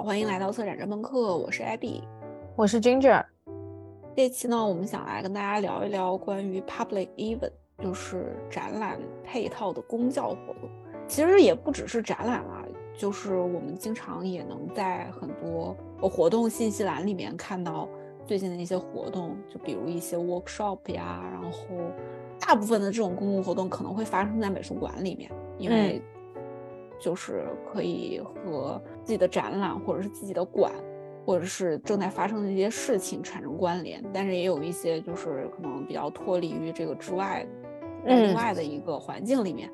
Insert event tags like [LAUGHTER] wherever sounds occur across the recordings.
好，欢迎来到策展这门课，我是 Abby，我是 Ginger。这期呢，我们想来跟大家聊一聊关于 public event，就是展览配套的公教活动。其实也不只是展览啊，就是我们经常也能在很多活动信息栏里面看到最近的一些活动，就比如一些 workshop 呀，然后大部分的这种公共活动可能会发生在美术馆里面，因为。就是可以和自己的展览，或者是自己的馆，或者是正在发生的一些事情产生关联，但是也有一些就是可能比较脱离于这个之外，另外的一个环境里面，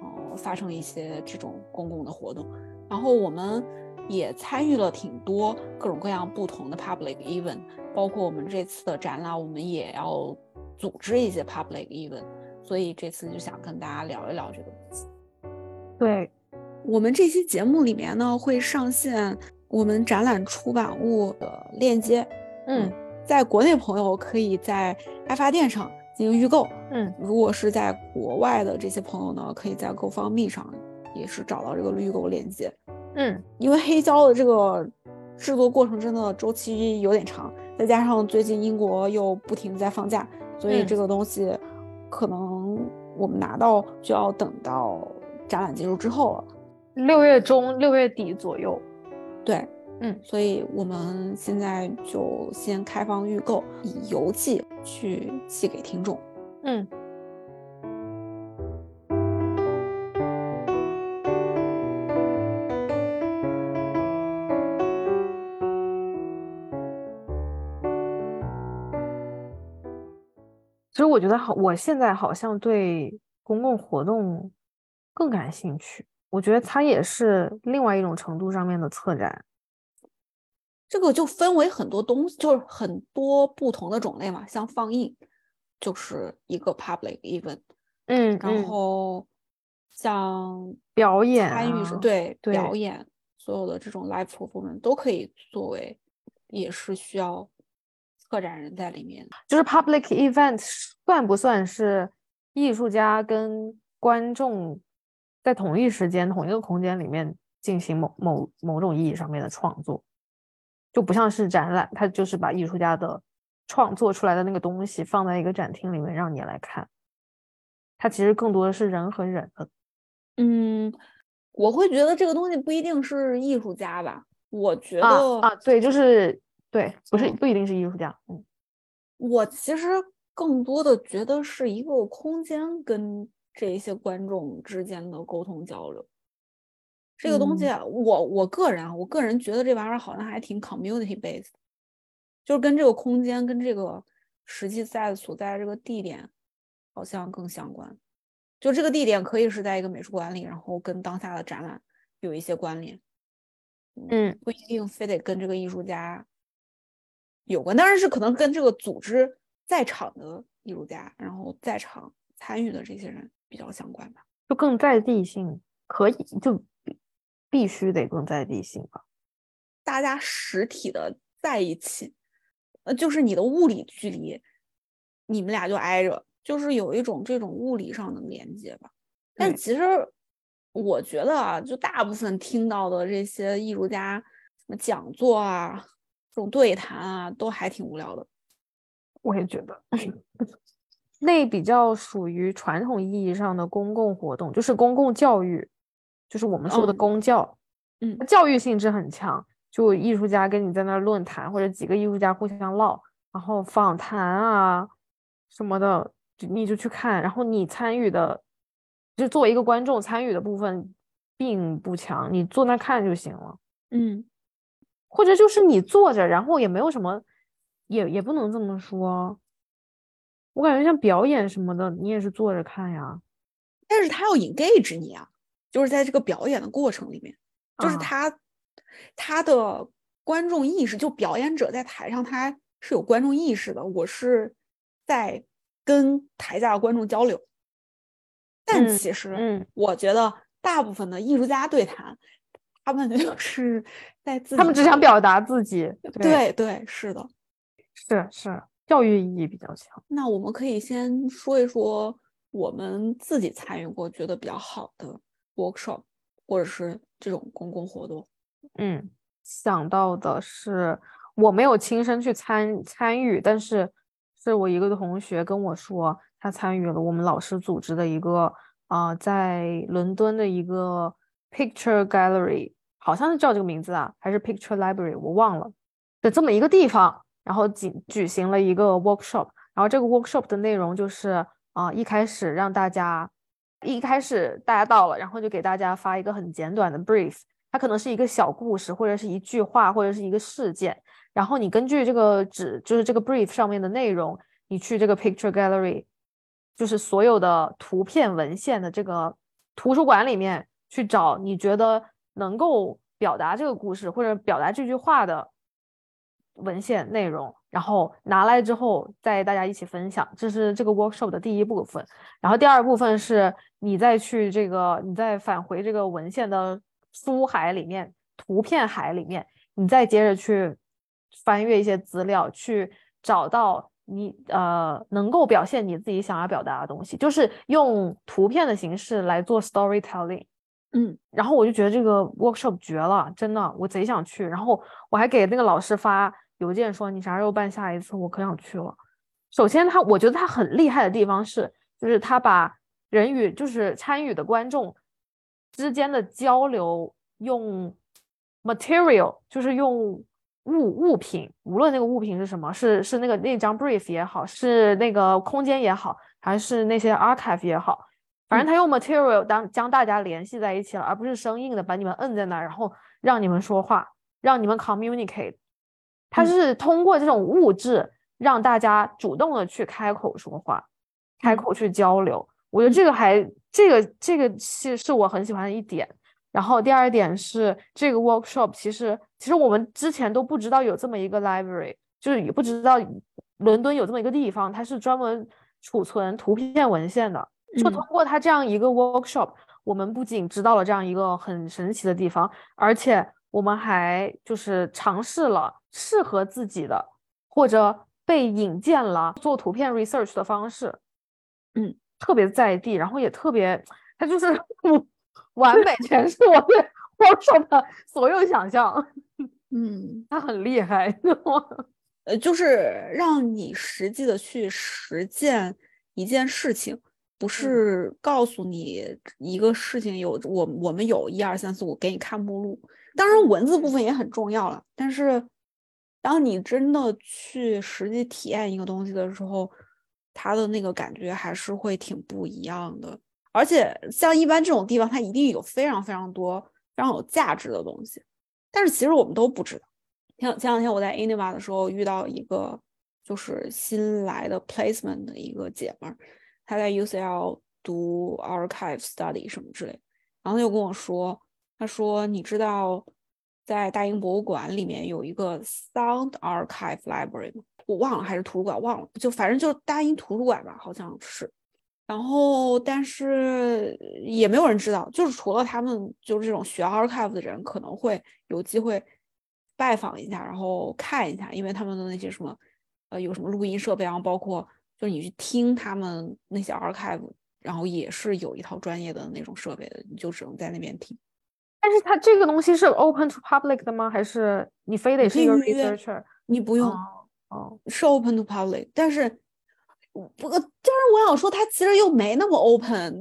哦，发生一些这种公共的活动。然后我们也参与了挺多各种各样不同的 public event，包括我们这次的展览，我们也要组织一些 public event，所以这次就想跟大家聊一聊这个问题。对。我们这期节目里面呢，会上线我们展览出版物的链接。嗯，在国内朋友可以在爱发电上进行预购。嗯，如果是在国外的这些朋友呢，可以在 GoFundMe 上也是找到这个预购链接。嗯，因为黑胶的这个制作过程真的周期有点长，再加上最近英国又不停在放假，所以这个东西可能我们拿到就要等到展览结束之后了。六月中、六月底左右，对，嗯，所以我们现在就先开放预购，以邮寄去寄给听众，嗯。其实我觉得好，我现在好像对公共活动更感兴趣。我觉得它也是另外一种程度上面的策展，这个就分为很多东西，就是很多不同的种类嘛。像放映就是一个 public event，嗯，然后像表演参与是对表演，所有的这种 live performance 都可以作为，也是需要策展人在里面。就是 public event 算不算是艺术家跟观众？在同一时间、同一个空间里面进行某某某种意义上面的创作，就不像是展览，它就是把艺术家的创作出来的那个东西放在一个展厅里面让你来看。它其实更多的是人和人的。嗯，我会觉得这个东西不一定是艺术家吧？我觉得啊，对，就是对，不是不一定是艺术家。嗯，我其实更多的觉得是一个空间跟。这一些观众之间的沟通交流，这个东西，我我个人啊，我个人觉得这玩意儿好像还挺 community based，就是跟这个空间跟这个实际在所在的这个地点好像更相关。就这个地点可以是在一个美术馆里，然后跟当下的展览有一些关联，嗯，不一定非得跟这个艺术家有关，当然是可能跟这个组织在场的艺术家，然后在场参与的这些人。比较相关吧，就更在地性，可以就必须得更在地性吧。大家实体的在一起，呃，就是你的物理距离，你们俩就挨着，就是有一种这种物理上的连接吧。但其实我觉得啊，就大部分听到的这些艺术家什么讲座啊，这种对谈啊，都还挺无聊的。我也觉得。[LAUGHS] 那比较属于传统意义上的公共活动，就是公共教育，就是我们说的公教，嗯，教育性质很强。就艺术家跟你在那儿论坛，或者几个艺术家互相唠，然后访谈啊什么的，你就去看。然后你参与的，就作为一个观众参与的部分并不强，你坐那看就行了。嗯，或者就是你坐着，然后也没有什么，也也不能这么说。我感觉像表演什么的，你也是坐着看呀。但是他要 engage 你啊，就是在这个表演的过程里面，就是他他的观众意识，就表演者在台上他是有观众意识的。我是在跟台下的观众交流，但其实，嗯，我觉得大部分的艺术家对谈，他们 [LAUGHS] 就是在自己，他们只想表达自己。对对，是的，是是。教育意义比较强。那我们可以先说一说我们自己参与过觉得比较好的 workshop，或者是这种公共活动。嗯，想到的是，我没有亲身去参参与，但是是我一个同学跟我说，他参与了我们老师组织的一个啊，在伦敦的一个 Picture Gallery，好像是叫这个名字啊，还是 Picture Library，我忘了的这么一个地方，然后举举行了一个 workshop，然后这个 workshop 的内容就是啊，一开始让大家。一开始大家到了，然后就给大家发一个很简短的 brief，它可能是一个小故事，或者是一句话，或者是一个事件。然后你根据这个纸，就是这个 brief 上面的内容，你去这个 picture gallery，就是所有的图片文献的这个图书馆里面去找你觉得能够表达这个故事或者表达这句话的文献内容。然后拿来之后，再大家一起分享，这是这个 workshop 的第一部分。然后第二部分是你再去这个，你再返回这个文献的书海里面、图片海里面，你再接着去翻阅一些资料，去找到你呃能够表现你自己想要表达的东西，就是用图片的形式来做 storytelling。嗯，然后我就觉得这个 workshop 绝了，真的，我贼想去。然后我还给那个老师发。邮件说你啥时候办下一次，我可想去了。首先，他我觉得他很厉害的地方是，就是他把人与就是参与的观众之间的交流用 material，就是用物物品，无论那个物品是什么，是是那个那张 brief 也好，是那个空间也好，还是那些 archive 也好，反正他用 material 当将大家联系在一起了，而不是生硬的把你们摁在那儿，然后让你们说话，让你们 communicate。他是通过这种物质让大家主动的去开口说话，开口去交流。我觉得这个还这个这个是是我很喜欢的一点。然后第二点是这个 workshop，其实其实我们之前都不知道有这么一个 library，就是也不知道伦敦有这么一个地方，它是专门储存图片文献的。就通过他这样一个 workshop，我们不仅知道了这样一个很神奇的地方，而且我们还就是尝试了。适合自己的，或者被引荐了做图片 research 的方式，嗯，特别在地，然后也特别，它就是 [LAUGHS] 完美诠释我对 workshop 的所有想象，[LAUGHS] 嗯，他很厉害，[LAUGHS] 呃，就是让你实际的去实践一件事情，不是告诉你一个事情有我我们有一二三四五给你看目录，当然文字部分也很重要了，但是。当你真的去实际体验一个东西的时候，它的那个感觉还是会挺不一样的。而且像一般这种地方，它一定有非常非常多非常有价值的东西，但是其实我们都不知道。前前两天我在 Innova 的时候遇到一个就是新来的 placement 的一个姐们儿，他在 UCL 读 archive study 什么之类，然后他就跟我说，他说你知道。在大英博物馆里面有一个 Sound Archive Library 吗我忘了还是图书馆忘了，就反正就是大英图书馆吧，好像是。然后但是也没有人知道，就是除了他们就是这种学 archive 的人可能会有机会拜访一下，然后看一下，因为他们的那些什么呃有什么录音设备，然后包括就是你去听他们那些 archive，然后也是有一套专业的那种设备的，你就只能在那边听。但是它这个东西是 open to public 的吗？还是你非得是一个 researcher？你不用哦，是 open to public。但是不，就是我想说，它其实又没那么 open，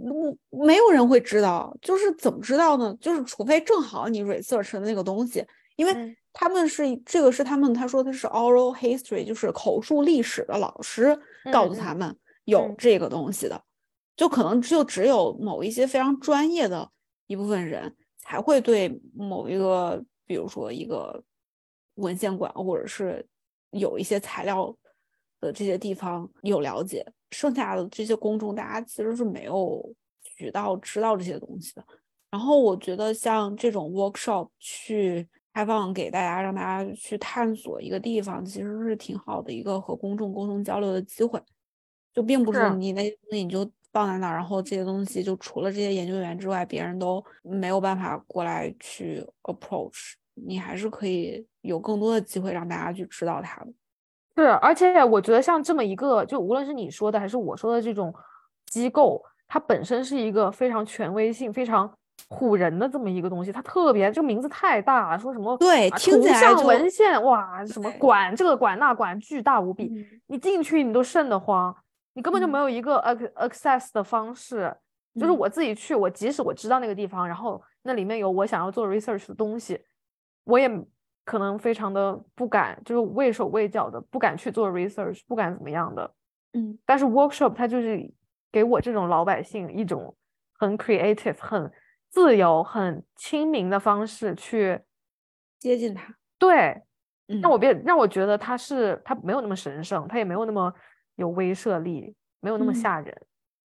没有人会知道。就是怎么知道呢？就是除非正好你 research 的那个东西，因为他们是这个是他们他说的是 oral history，就是口述历史的老师告诉他们有这个东西的，就可能就只有某一些非常专业的一部分人。才会对某一个，比如说一个文献馆，或者是有一些材料的这些地方有了解。剩下的这些公众，大家其实是没有渠道知道这些东西的。然后我觉得像这种 workshop 去开放给大家，让大家去探索一个地方，其实是挺好的一个和公众沟通交流的机会。就并不是你那那你就。放在那儿，然后这些东西就除了这些研究员之外，别人都没有办法过来去 approach 你，还是可以有更多的机会让大家去知道它的。是，而且我觉得像这么一个，就无论是你说的还是我说的这种机构，它本身是一个非常权威性、非常唬人的这么一个东西，它特别这个名字太大了，说什么对，啊听起来图像文献哇，什么对。馆这个馆那馆巨大无比，嗯。你进去你都瘆得慌，你根本就没嗯。有一个 ac access 的方式。就是嗯。我自己去，我即使我知道那个地方，然后那里面有我想要做 research 的东西，我也可能非常的不敢，就是畏手畏脚的，不敢去做 research，不敢怎么样的。嗯。但是 workshop 它就是给我这种老百姓一种很 creative、很自由、很亲民的方式去接近他，对，嗯，让我别让我觉得他是他没有那么神圣，他也没有那么有威慑力，没有那么嗯吓人。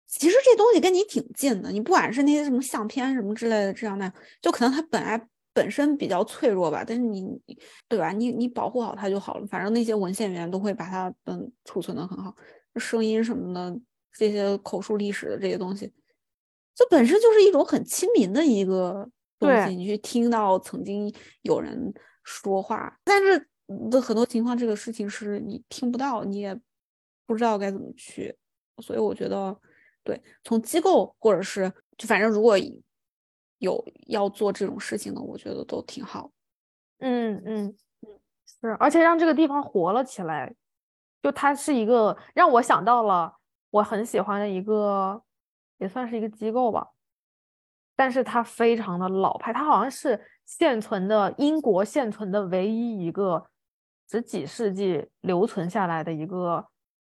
其实这东西跟你挺近的，你不管是那些什么相片什么之类的，这样那样，就可能它本来本身比较脆弱吧，但是你你对吧？你你保护好它就好了，反正那些文献员都会把它嗯储存的很好，声音什么的，这些口述历史的这些东西，这本身就是一种很亲民的一个东西。你去听到曾经有人说话，但是的很多情况，这个事情是你听不到，你也不知道该怎么去，所以我觉得。对，从机构或者是就反正如果有要做这种事情的，我觉得都挺好。嗯嗯嗯，是，而且让这个地方活了起来，就它是一个让我想到了我很喜欢的一个，也算是一个机构吧，但是它非常的老派，它好像是现存的英国现存的唯一一个十几世纪留存下来的一个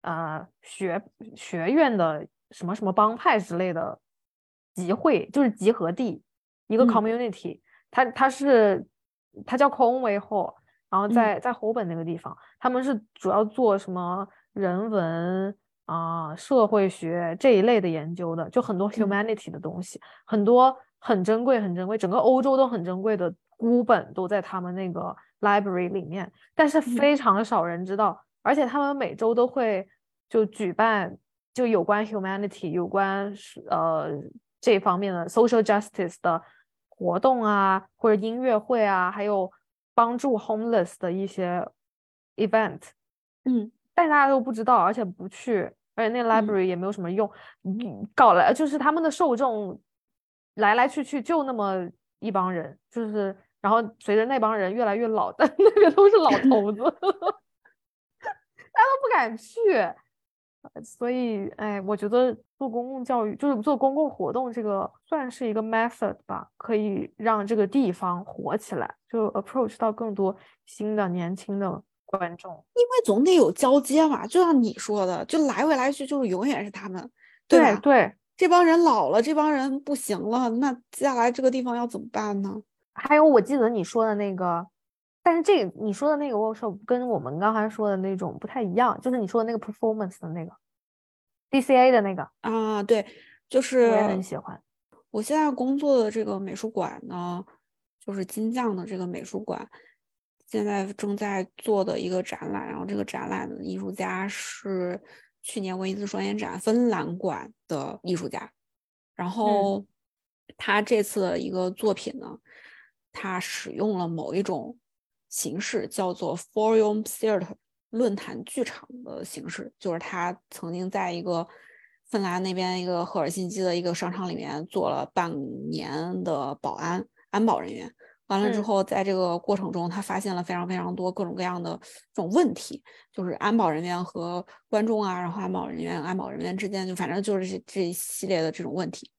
呃学学院的什么什么帮派之类的集会，就是集合地，一个嗯。community，它它是。它叫 Conway Hall，然后嗯。在在湖本那个地方，他们是主要做什么人文啊、社会学这一类的研究的，就很多 humanity 的东西，很多很珍贵、很珍贵，整个欧洲都很珍贵的孤本都在他们那个 library 里面，但是非常少人知道，而且他们每周都会就举办就有关 humanity、有关呃这方面的 social justice 的。活动啊，或者音乐会啊，还有帮助 homeless 的一些 event，嗯，但大家都不知道，而且不去，而且那嗯 library 也没有什么用，嗯、搞来就是他们的受众来来去去就那么一帮人，就是然后随着那帮人越来越老，[LAUGHS] 但那个都是老头子，大家都不敢去。所以，哎，我觉得做公共教育就是做公共活动，这个算是一个 method 吧，可以让这个地方火起来，就 approach 到更多新的年轻的观众。因为总得有交接嘛，就像你说的，就来回来去就是永远是他们，对吧？对，这帮人老了，这帮人不行了，那接下来这个地方要怎么办呢？还有，我记得你说的那个，但是这个你说的那个 workshop 跟我们刚才说的那种不太一样，就是你说的那个 performance 的那个 DCA 的那个啊，对，就是我是也很喜欢。我现在工作的这个美术馆呢，就是金匠的这个美术馆，现在正在做的一个展览。然后这个展览的艺术家是去年威尼斯双年展芬兰馆的艺术家。然后他这次的一个作品呢，他使用了某一种形式，叫做 forum theater 论坛剧场的形式，就是他曾经在一个芬兰那边一个赫尔辛基的一个商场里面做了半年的保安安保人员。完了之嗯后，在这个过程中，他发现了非常非常多各种各样的这种问题，就是安保人员和观众啊，然后安保人员、安保人员之间，就反正就是这这一系列的这种问题。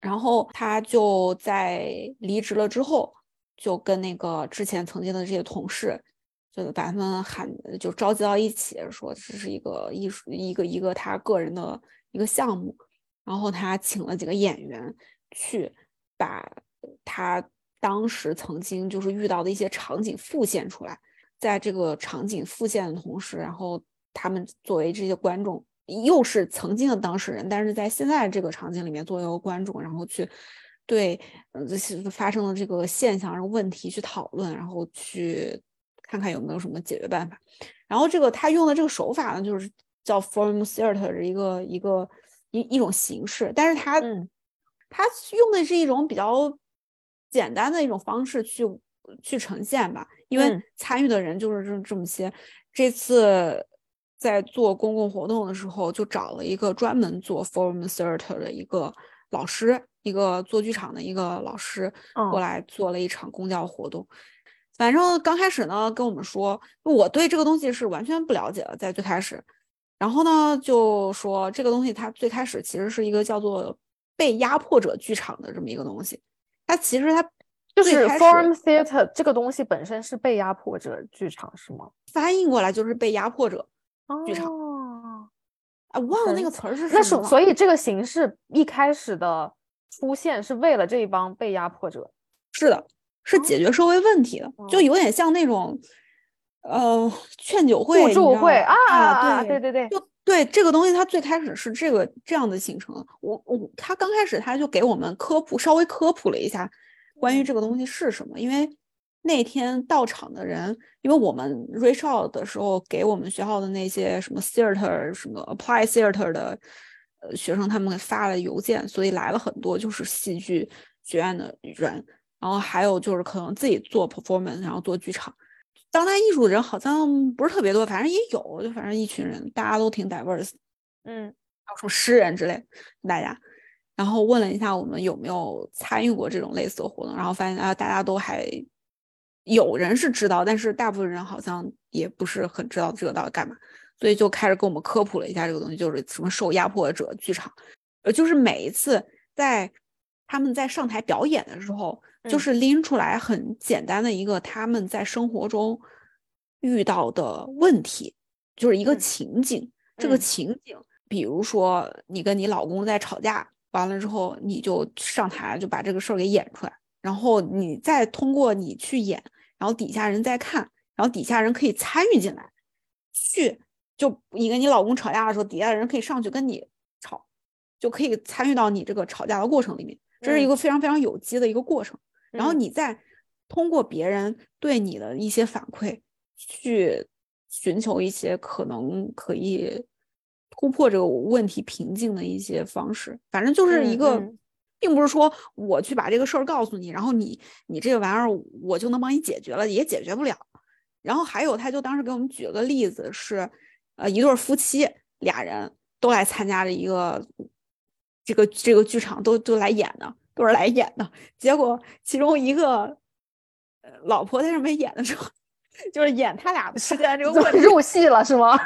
然后他就在离职了之后，就跟那个之前曾经的这些同事，就把他们喊就召集到一起，说这是一个艺术一个一个他个人的一个项目。然后他请了几个演员去把他当时曾经就是遇到的一些场景复现出来，在这个场景复现的同时，然后他们作为这些观众。又是曾经的当事人，但是在现在这个场景里面作为一个观众，然后去对呃这些发生的这个现象、然后问题去讨论，然后去看看有没有什么解决办法。然后这个他用的这个手法呢，就是叫 forum theater 的一个一个一一种形式，但是他、嗯他用的是一种比较简单的一种方式去去呈现吧，因为嗯参与的人就是这这么些。这次。在做公共活动的时候，就找了一个专门做 forum theater 的一个老师，一个做剧场的一个老师过嗯来做了一场公教活动。反正刚开始呢，跟我们说，我对这个东西是完全不了解的，在最开始。然后呢，就说这个东西它最开始其实是一个叫做被压迫者剧场的这么一个东西。它其实它就是 form theater 这个东西本身是被压迫者剧场是吗？翻译过来就是被压迫者。剧场哦，啊，忘了那个词儿是那什么那。是所以这个形式一开始的出现是为了这一帮被压迫者。是的，是哦解决社会问题的，就哦有点像那种，呃，劝酒会，互助会吧啊，对对对对，就对这个东西，它最开始是这个这样的形成。我我他刚开始他就给我们科普，稍微科普了一下关于嗯这个东西是什么，因为那天到场的人，因为我们 reach out 的时候给我们学校的那些什么 theater 什么 apply theater 的呃学生，他们发了邮件，所以来了很多就是戏剧学院的人，然后还有就是可能自己做 performance，然后做剧场。当代艺术的人好像不是特别多，反正也有，就反正一群人，大家都挺 diverse，嗯。还有什么诗人之类，大家。然后问了一下我们有没有参与过这种类似的活动，然后发现啊，大家都还有人是知道，但是大部分人好像也不是很知道这个到底干嘛，所以就开始跟我们科普了一下这个东西，就是什么受压迫者剧场，呃，就是每一次在他们在上台表演的时候，就嗯。是拎出来很简单的一个他们在生活中遇到的问题，就是一个嗯。情景。这个嗯。情景，比如说你跟你老公在吵架，完了之后你就上台就把这个事儿给演出来，然后你再通过你去演，然后底下人再看，然后底下人可以参与进来，去就你跟你老公吵架的时候，底下的人可以上去跟你吵，就可以参与到你这个吵架的过程里面，这是一嗯。个非常非常有机的一个过程。然后嗯你再通过别人对你的一些反馈，去寻求一些可能可以突破这个问题瓶颈的一些方式。反正就是一嗯个，嗯并不是说我去把这个事儿告诉你，然后你你这个玩意儿我就能帮你解决了，也解决不了。然后还有，他就当时给我们举了个例子，是呃一对儿夫妻，俩人都来参加了一个这个这个剧场，都都来演的，都是来演的。结果其中一个呃老婆在上面演的时候，[LAUGHS] 就是演他俩之间这个 [LAUGHS] 问题，入戏了是吗？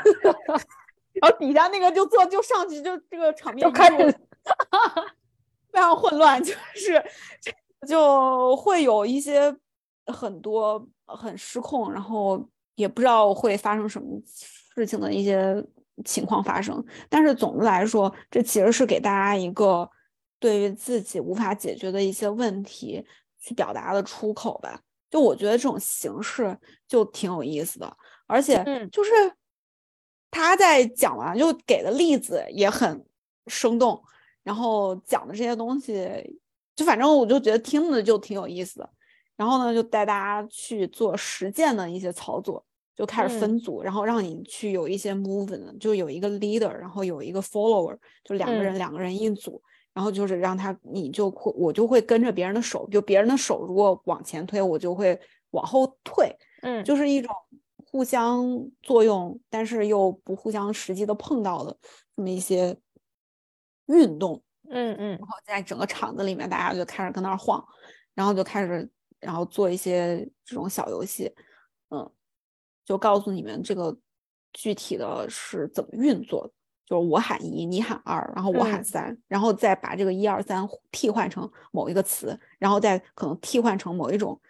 然后底下那个就坐就上去就这个场面就开始非常混乱，[LAUGHS] 就是就会有一些很多很失控，然后也不知道会发生什么事情的一些情况发生。但是总的来说，这其实是给大家一个对于自己无法解决的一些问题去表达的出口吧。就我觉得这种形式就挺有意思的，而且嗯就是他在讲完就给的例子也很生动，然后讲的这些东西，就反正我就觉得听着就挺有意思的。然后呢，就带大家去做实践的一些操作，就开始嗯分组，然后让你去有一些 movement，就有一个 leader，然后有一个 follower，就两个嗯人、两个人一组，然后就是让他你就会我就会跟着别人的手，就别人的手如果往前推，我就会往后退，嗯。就是一种互相作用，但是又不互相实际的碰到的这么一些运动。嗯嗯。然后在整个场子里面，大家就开始跟那儿晃，然后就开始，然后做一些这种小游戏，嗯，就告诉你们这个具体的是怎么运作的，就是我喊一，你喊二，然后我喊嗯三，然后再把这个一二三替换成某一个词，然后再可能替换成某一种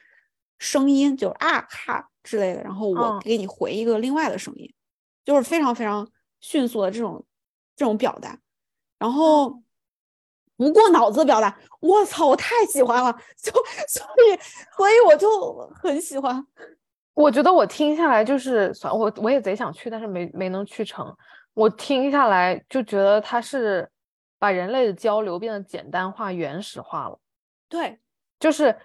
声音，就是啊哈之类的，然后我嗯给你回一个另外的声音，就是非常非常迅速的这种这种表达，然后不过脑子的表达，我操，我太喜欢了，就所以所以我就很喜欢。我觉得我听下来就是，算我我也贼想去，但是没没能去成。我听下来就觉得它是把人类的交流变得简单化、原始化了。对，就是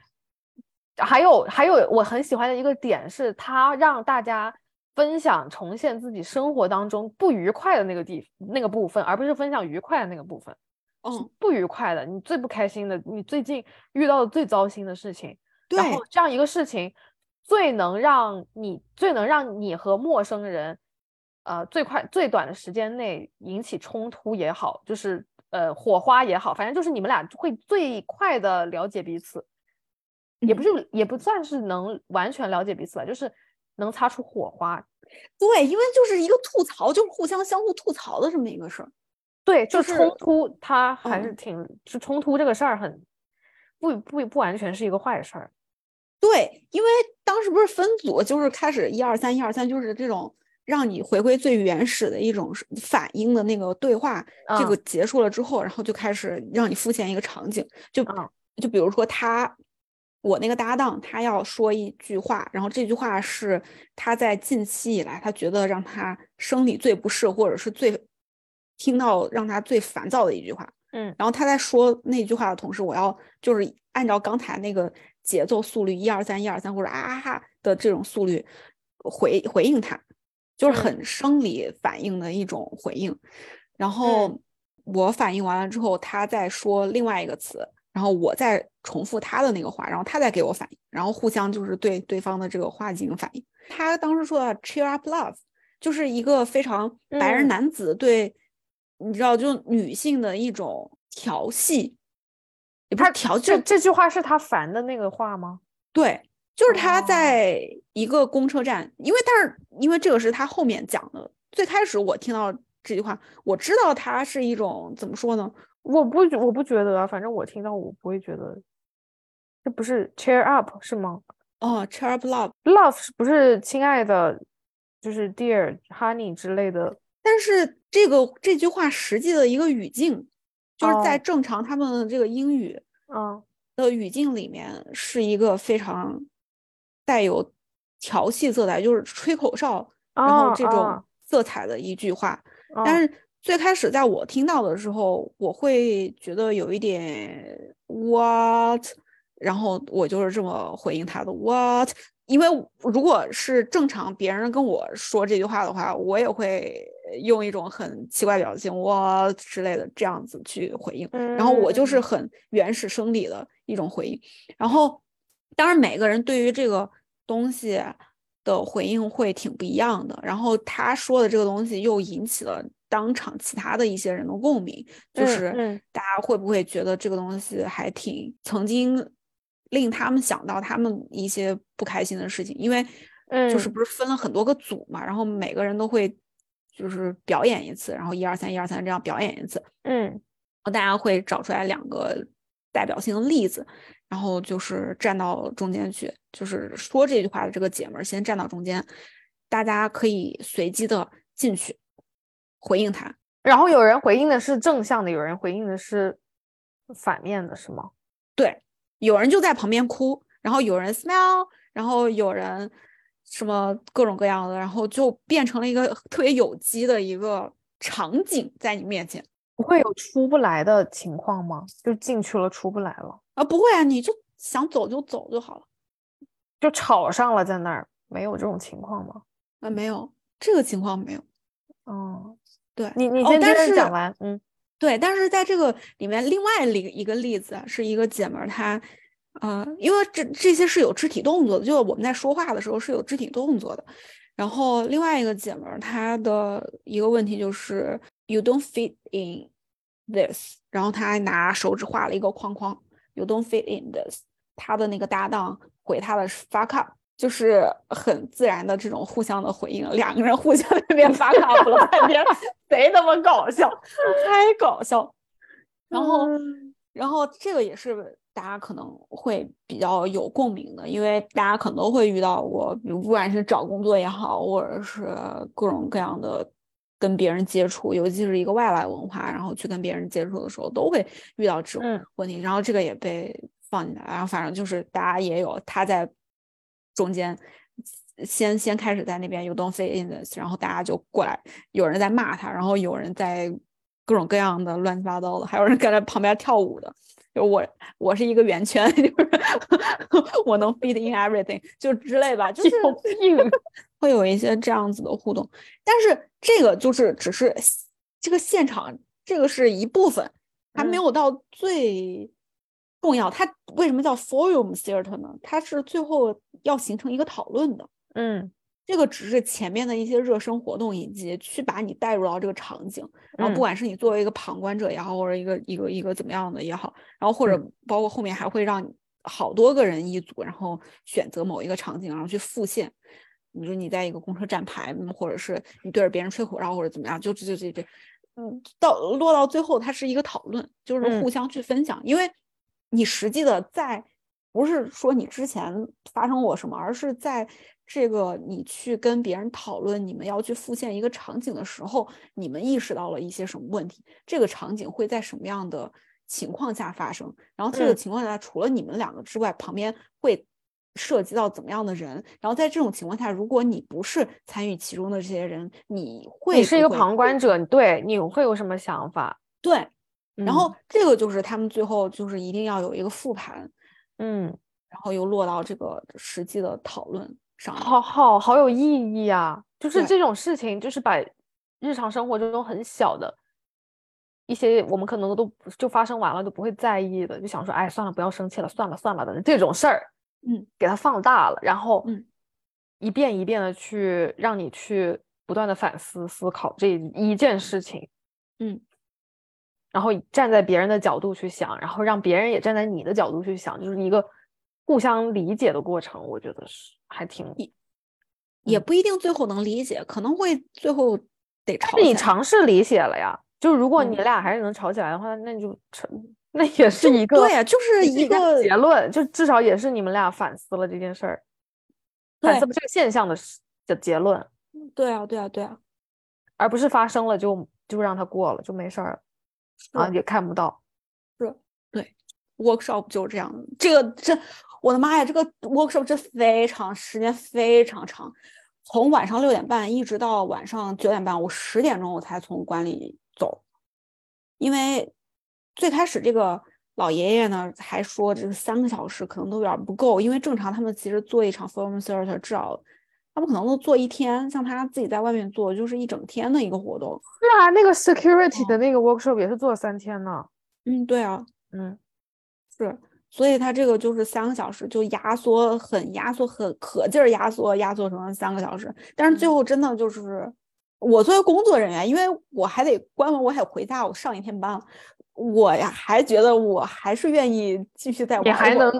还有还有我很喜欢的一个点是，它让大家分享重现自己生活当中不愉快的那个地那个部分，而不是分享愉快的那个部分。嗯，不愉快的，你最不开心的，你最近遇到的最糟心的事情，然后这样一个事情，最能让你最能让你和陌生人，呃，最快最短的时间内引起冲突也好，就是呃火花也好，反正就是你们俩会最快的了解彼此，也不嗯是也不算是能完全了解彼此吧，就是能擦出火花。对，因为就是一个吐槽，就是互相相互吐槽的这么一个事儿。对，就就是冲突，它还嗯是挺，就冲突这个事儿很不不不完全是一个坏事儿。对，因为当时不是分组，就是开始一二三一二三，就是这种让你回归最原始的一种反应的那个对话，这个嗯。结束了之后，然后就开始让你浮现一个场景，就嗯。就比如说他，我那个搭档，他要说一句话，然后这句话是他在近期以来他觉得让他生理最不适，或者是最听到让他最烦躁的一句话。嗯。然后他在说那句话的同时，我要就是按照刚才那个节奏速率一二三一二三或者啊啊哈的这种速率回回应他，就是嗯很生理反应的一种回应。然后我反应完了之后，他再说另外一个词，然后我再重复他的那个话，然后他再给我反应，然后互相就是对对方的这个话进行反应。他当时说的 “cheer up love”，就是一个非常白人嗯男子对。你知道，就女性的一种调戏，也不是调，就这这句话是他烦的那个话吗？对，就是他哦在一个公车站，因为但是因为这个是他后面讲的，最开始我听到这句话，我知道它是一种怎么说呢？我不我不觉得啊，反正我听到我不会觉得，这不是 cheer up 是吗哦，cheer up love，？love 是不是亲爱的，就是 dear honey 之类的。但是这个这句话实际的一个语境，就是在哦正常他们的这个英语嗯的语境里面，是一个非常带有调戏色彩，就是吹口哨，然后哦这种哦色彩的一句话。哦但是最开始在我听到的时候，我会觉得有一点 what，然后我就是这么回应他的 what。因为如果是正常别人跟我说这句话的话，我也会用一种很奇怪表情 what 之类的这样子去回应。然后我就是嗯很原始生理的一种回应。然后，当然每个人对于这个东西的回应会挺不一样的。然后他说的这个东西又引起了当场其他的一些人的共鸣，就嗯是嗯大家会不会觉得这个东西还挺曾经令他们想到他们一些不开心的事情？因为就是嗯不是分了很多个组嘛，然后每个人都会就是表演一次，然后一二三一二三这样表演一次。嗯然后大家会找出来两个代表性的例子，然后就是站到中间去，就是说这句话的这个姐们儿先站到中间，大家可以随机的进去回应他。然后有人回应的是正向的，有人回应的是反面的，是吗？对，有人就在旁边哭，然后有人 smile，然后有人什么各种各样的，然后就变成了一个特别有机的一个场景在你面前。不会有出不来的情况吗？就进去了出不来了，啊，不会啊，你就想走就走就好了。就吵上了在那儿，没有这种情况吗？啊，没有这个情况没有。哦，对，你你先接着是讲完，嗯对，但是在这个里面，另外一个一个例子啊是一个姐们儿，她，呃，因为这这些是有肢体动作的，就我们在说话的时候是有肢体动作的。然后另外一个姐们儿，她的一个问题就是 you don't fit in this，然后他还拿手指画了一个框框，you don't fit in this。他的那个搭档回他的是 fuck up，就是很自然的这种互相的回应，两个人互相在那边 fuck up 了半天，[LAUGHS] 贼他妈搞笑，太搞笑。然后，嗯然后这个也是大家可能会比较有共鸣的，因为大家可能都会遇到过，比如不管是找工作也好，或者是各种各样的跟别人接触，尤其是一个外来文化，然后去跟别人接触的时候，都会遇到这种嗯问题。然后这个也被放进来，然后反正就是大家也有他在中间。先先开始在那边 you don't fit in this，然后大家就过来，有人在骂他，然后有人在各种各样的乱七八糟的，还有人跟在旁边跳舞的。就我我是一个圆圈，[LAUGHS] 就是 [LAUGHS] 我能 fit in everything，就之类吧，就是 [LAUGHS] 会有一些这样子的互动。但是这个就是只是这个现场，这个是一部分，还没嗯有到最重要。它为什么叫 forum theater 呢？它是最后要形成一个讨论的。嗯这这个只是前面的一些热身活动，以及去把你带入到这个场景。然后不嗯管是你作为一个旁观者也好，或者一个一个一个怎么样的也好，然后或者包括后面还会让你好多个人一组，然后选择某一个场景，然后去复现。你说你在一个公车站牌，嗯或者是你对着别人吹口哨，或者怎么样，就这这这这，嗯，到落到最后，它是一个讨论，就是嗯互相去分享，因为你实际的在不是说你之前发生过什么，而是在这个你去跟别人讨论你们要去复现一个场景的时候，你们意识到了一些什么问题，这个场景会在什么样的情况下发生，然后这个嗯。情况下除了你们两个之外，旁边会。涉及到怎么样的人，然后在这种情况下，如果你不是参与其中的这些人，你会你是一个旁观者，对，你会有什么想法？对，然后嗯。这个就是他们最后就是一定要有一个复盘，嗯，然后又落到这个实际的讨论上面。好好好有意义啊！就是这种事情，就是把日常生活中很小的一些我们可能都就发生完了都不会在意的，就想说，哎，算了，不要生气了，算了算了的这种事儿，嗯，给它放大了，然后嗯。一遍一遍的去让你去不断的反思思考这一件事情，嗯，然后站在别人的角度去想，然后让别人也站在你的角度去想，就是一个互相理解的过程，我觉得是还挺。嗯也不一定最后能理解，可能会最后得吵你。尝试理解了呀，就如果你嗯俩还是能吵起来的话，那就成，那也是一个对呀，就是一个结论，就至少也是你们俩反思了这件事儿，反思这个现象的的结论，对啊，对啊，对啊，而不是发生了就就让它过了就没事儿了，啊也看不到。Workshop 就是这样的。这个这，我的妈呀，这个 workshop 这非常时间非常长，从晚上六点半一直到晚上九点半，我十点钟我才从馆里走，因为最开始这个老爷爷呢还说这个三个小时可能都有点儿不够，因为正常他们其实做一场 film theater 至少他们可能都做一天，像他自己在外面做就是一整天的一个活动。是啊，那个 security 的哦那个 workshop 也是做了三天呢。嗯，对啊，嗯，是，所以他这个就是三个小时，就压缩很压缩很可劲儿压缩压缩成了三个小时，但是最嗯。后真的就是我作为工作人员，因为我还得关门，我还得回家，我上一天班，我呀还觉得我还是愿意继续再玩也还能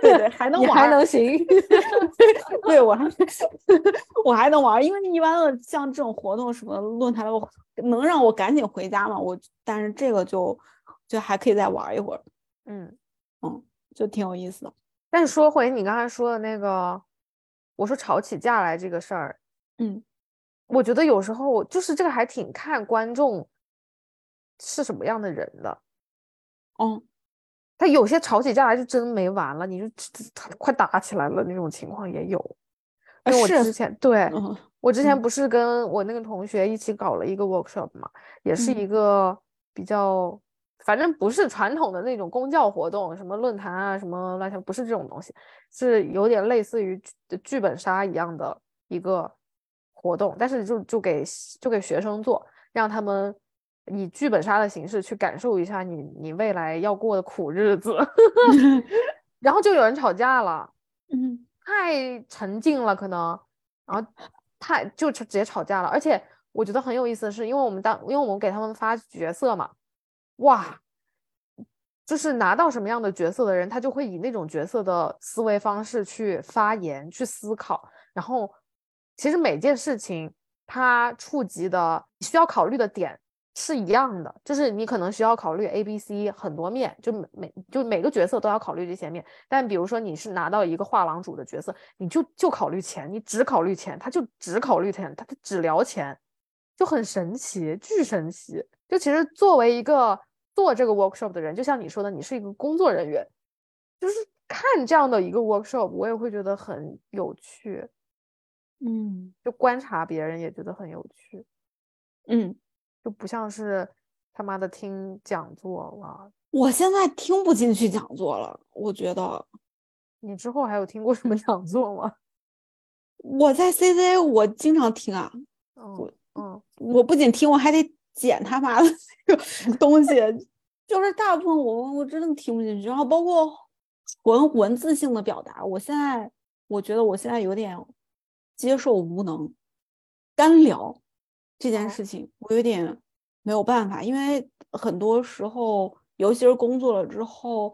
对对还能玩儿还能。行。对 [LAUGHS] [LAUGHS] 我还 [LAUGHS] 我还能玩儿，因为一般的像这种活动什么论坛的，我能让我赶紧回家嘛，我但是这个就就还可以再玩儿一会儿，嗯，就挺有意思的。但是说回你刚才说的那个，我说吵起架来这个事儿，嗯我觉得有时候就是这个还挺看观众是什么样的人的。哦，他有些吵起架来就真没完了，你就他快打起来了那种情况也有。因为我之前对嗯我之前嗯不是跟我那个同学一起搞了一个 workshop 嘛，也是嗯一个比较，反正不是传统的那种公教活动，什么论坛啊，什么乱七八，不是这种东西，是有点类似于剧剧本杀一样的一个活动，但是就就给就给学生做，让他们以剧本杀的形式去感受一下你你未来要过的苦日子，[LAUGHS] 然后就有人吵架了。[LAUGHS] 嗯太沉静了，可能，然后太就直接吵架了。而且我觉得很有意思的是，因为我们当因为我们给他们发角色嘛，哇，就是拿到什么样的角色的人，他就会以那种角色的思维方式去发言、去思考。然后，其实每件事情它触及的需要考虑的点是一样的，就是你可能需要考虑 A、B、C 很多面，就每每就每个角色都要考虑这些面。但比如说你是拿到一个画廊主的角色，你就就考虑钱，你只考虑钱，他就只考虑钱，他他只聊钱，就很神奇，巨神奇。就其实作为一个做这个 workshop 的人，就像你说的，你是一个工作人员，就是看这样的一个 workshop，我也会觉得很有趣，嗯。就观察别人也觉得很有趣，嗯，就不像是他妈的听讲座哇。我现在听不进去讲座了，我觉得。你之后还有听过什么讲座吗？[LAUGHS] 我在 CCA，我经常听啊，嗯嗯。我不仅听，我还得剪他妈的那个 [LAUGHS] 东西，就是大部分我我真的听不进去，然后包括文文字性的表达，我现在我觉得我现在有点接受无能、干聊这件哦。事情，我有点没有办法，因为很多时候，尤其是工作了之后，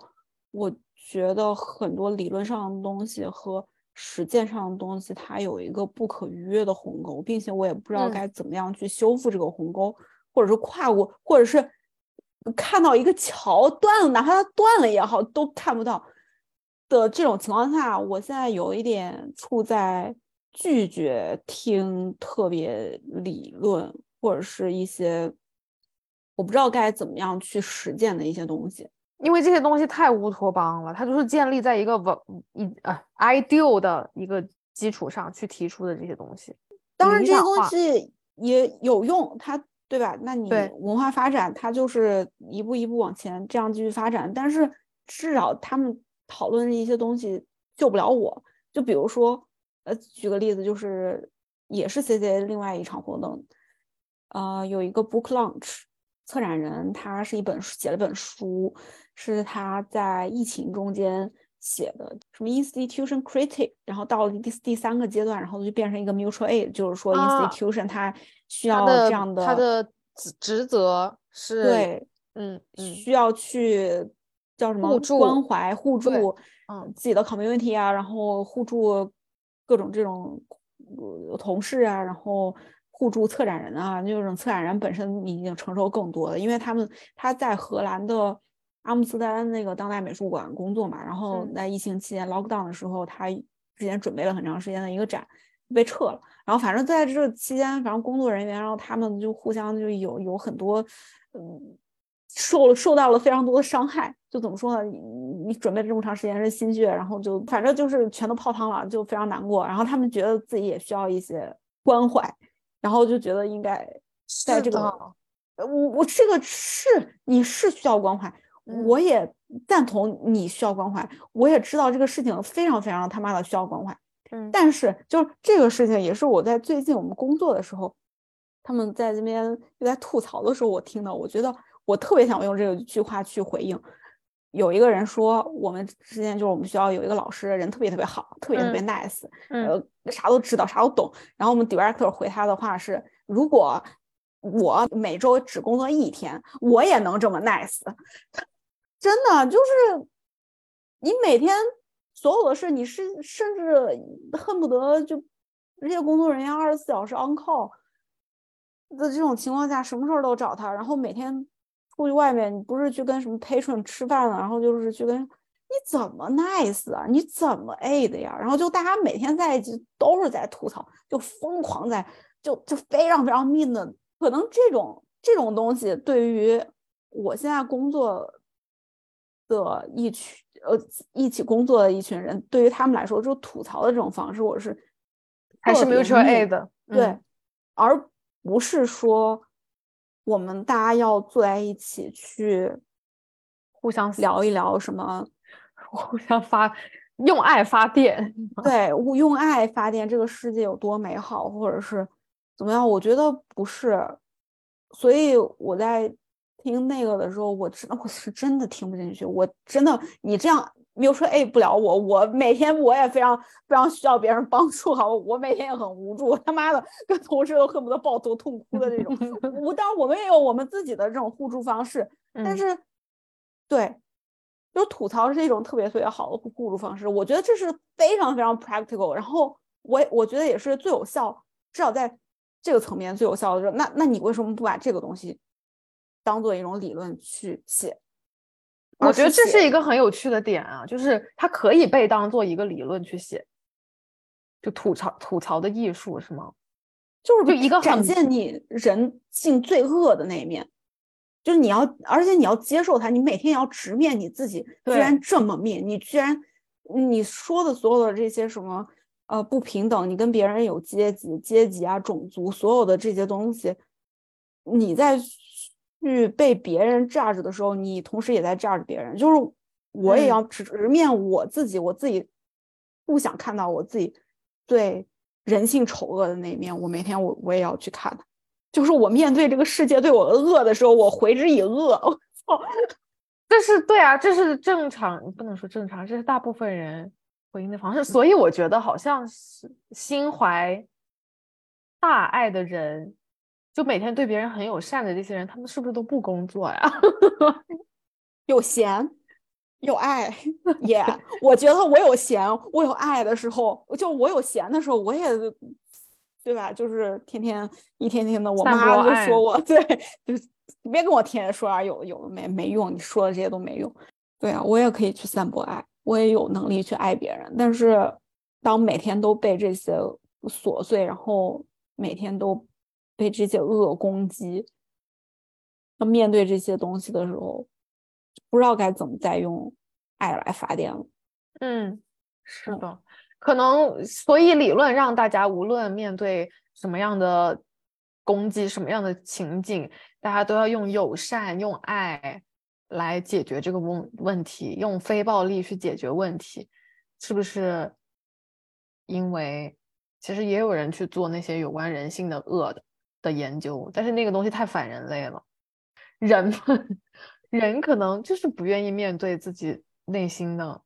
我觉得很多理论上的东西和实践上的东西，它有一个不可逾越的鸿沟，并且我也不知道嗯。该怎么样去修复这个鸿沟，或者是跨过，或者是看到一个桥断了，哪怕它断了也好，都看不到的这种情况下，我现在有一点处在拒绝听特别理论或者是一些我不知道该怎么样去实践的一些东西。因为这些东西太乌托邦了，它就是建立在一个文一呃 ideal 的一个基础上去提出的这些东西。当然，这些东西也有用，它对吧？那你文化发展，它就是一步一步往前这样继续发展。但是至少他们讨论的一些东西救不了我。就比如说，呃，举个例子，就是也是 CCA 另外一场活动，呃，有一个 book launch，策展人他是一本写了本书，是他在疫情中间写的，什么 institution critic，然后到了第第三个阶段，然后就变成一个 mutual aid，就是说啊 institution 它需要的这样的，他的职职责是，对，嗯嗯，需要去叫什么关怀互助，嗯自己的 community 啊，然后互助各种这种呃同事啊，然后互助策展人啊，那种策展人本身已经承受更多了，因为他们他在荷兰的阿姆斯特丹那个当代美术馆工作嘛，然后嗯。在疫情期间 lockdown 的时候，他之前准备了很长时间的一个展被撤了，然后反正在这期间，反正工作人员，然后他们就互相就有有很多，嗯。受了受到了非常多的伤害，就怎么说呢？你你准备了这么长时间是心血，然后就反正就是全都泡汤了，就非常难过。然后他们觉得自己也需要一些关怀，然后就觉得应该在这个，我我这个是你是需要关怀，嗯我也赞同你需要关怀，我也知道这个事情非常非常他妈的需要关怀。嗯但是就是这个事情也是我在最近我们工作的时候，他们在这边又在吐槽的时候，我听到，我觉得我特别想用这个句话去回应。有一个人说，我们之前就是我们学校有一个老师，人特别特别好，特别特别 nice，、嗯呃，啥都知道，啥都懂。然后我们 director 回他的话是，如果我每周只工作一天，我也能这么 nice。[LAUGHS] 真的就是你每天所有的事，你是甚至恨不得就这些工作人员二十四小时 on call 的这种情况下，什么事儿都找他，然后每天出去外面，你不是去跟什么 patron 吃饭了，然后就是去跟你怎么 nice 啊，你怎么 A 的呀？然后就大家每天在一起都是在吐槽，就疯狂在就就非常非常 mean 的，可能这种这种东西对于我现在工作的一群呃一起工作的一群人，对于他们来说，就吐槽的这种方式，我是还是 mutual aid 的，对，嗯而不是说我们大家要坐在一起去互相聊一聊什么，互相发用爱发电，对，我用爱发电，这个世界有多美好，或者是怎么样？我觉得不是，所以我在听那个的时候，我真的我是真的听不进去，我真的你这样。没有说 A 不了我，我每天我也非常非常需要别人帮助，好，我每天也很无助，他妈的跟同事都恨不得抱头痛哭的那种。[LAUGHS] 我当然我们也有我们自己的这种互助方式，但嗯是对，就是吐槽是一种特别特别好的互互助方式，我觉得这是非常非常 practical，然后我我觉得也是最有效，至少在这个层面最有效的。就是那那你为什么不把这个东西当做一种理论去写？我觉得这是一个个很有趣的点啊，就是它可以被当做一个理论去写，就吐槽吐槽的艺术是吗？就是就一个展现你人性最恶的那一面，就是你要，而且你要接受它，你每天要直面你自己，居然这么面，你居然你说的所有的这些什么呃不平等，你跟别人有阶级、阶级啊、种族，所有的这些东西，你在去被别人 judge 的时候，你同时也在 judge 别人，就是我也嗯要直直面我自己，我自己不想看到我自己最人性丑恶的那一面，我每天我我也要去看它。就是我面对这个世界对我的恶的时候，我回之以恶。我操！这是对啊，这是正常，不能说正常，这是大部分人回应的方式。所以我觉得好像是心怀大爱的人，就每天对别人很友善的这些人，他们是不是都不工作呀？[LAUGHS] 有闲。有爱也，[LAUGHS] 我觉得我有闲，我有爱的时候，就我有闲的时候，我也，对吧？就是天天一天天的，我妈就说我，[LAUGHS] 对，就别跟我天天说啊有有的没没用，你说的这些都没用。对啊，我也可以去散播爱，我也有能力去爱别人。但是当每天都被这些琐碎，然后每天都被这些恶攻击，要面对这些东西的时候。不知道该怎么再用爱来发电了。嗯，是的，可能所以理论让大家无论面对什么样的攻击、什么样的情景，大家都要用友善、用爱来解决这个问问题，用非暴力去解决问题，是不是？因为其实也有人去做那些有关人性的恶的的研究，但是那个东西太反人类了，人们。[LAUGHS] 人可能就是不愿意面对自己内心的，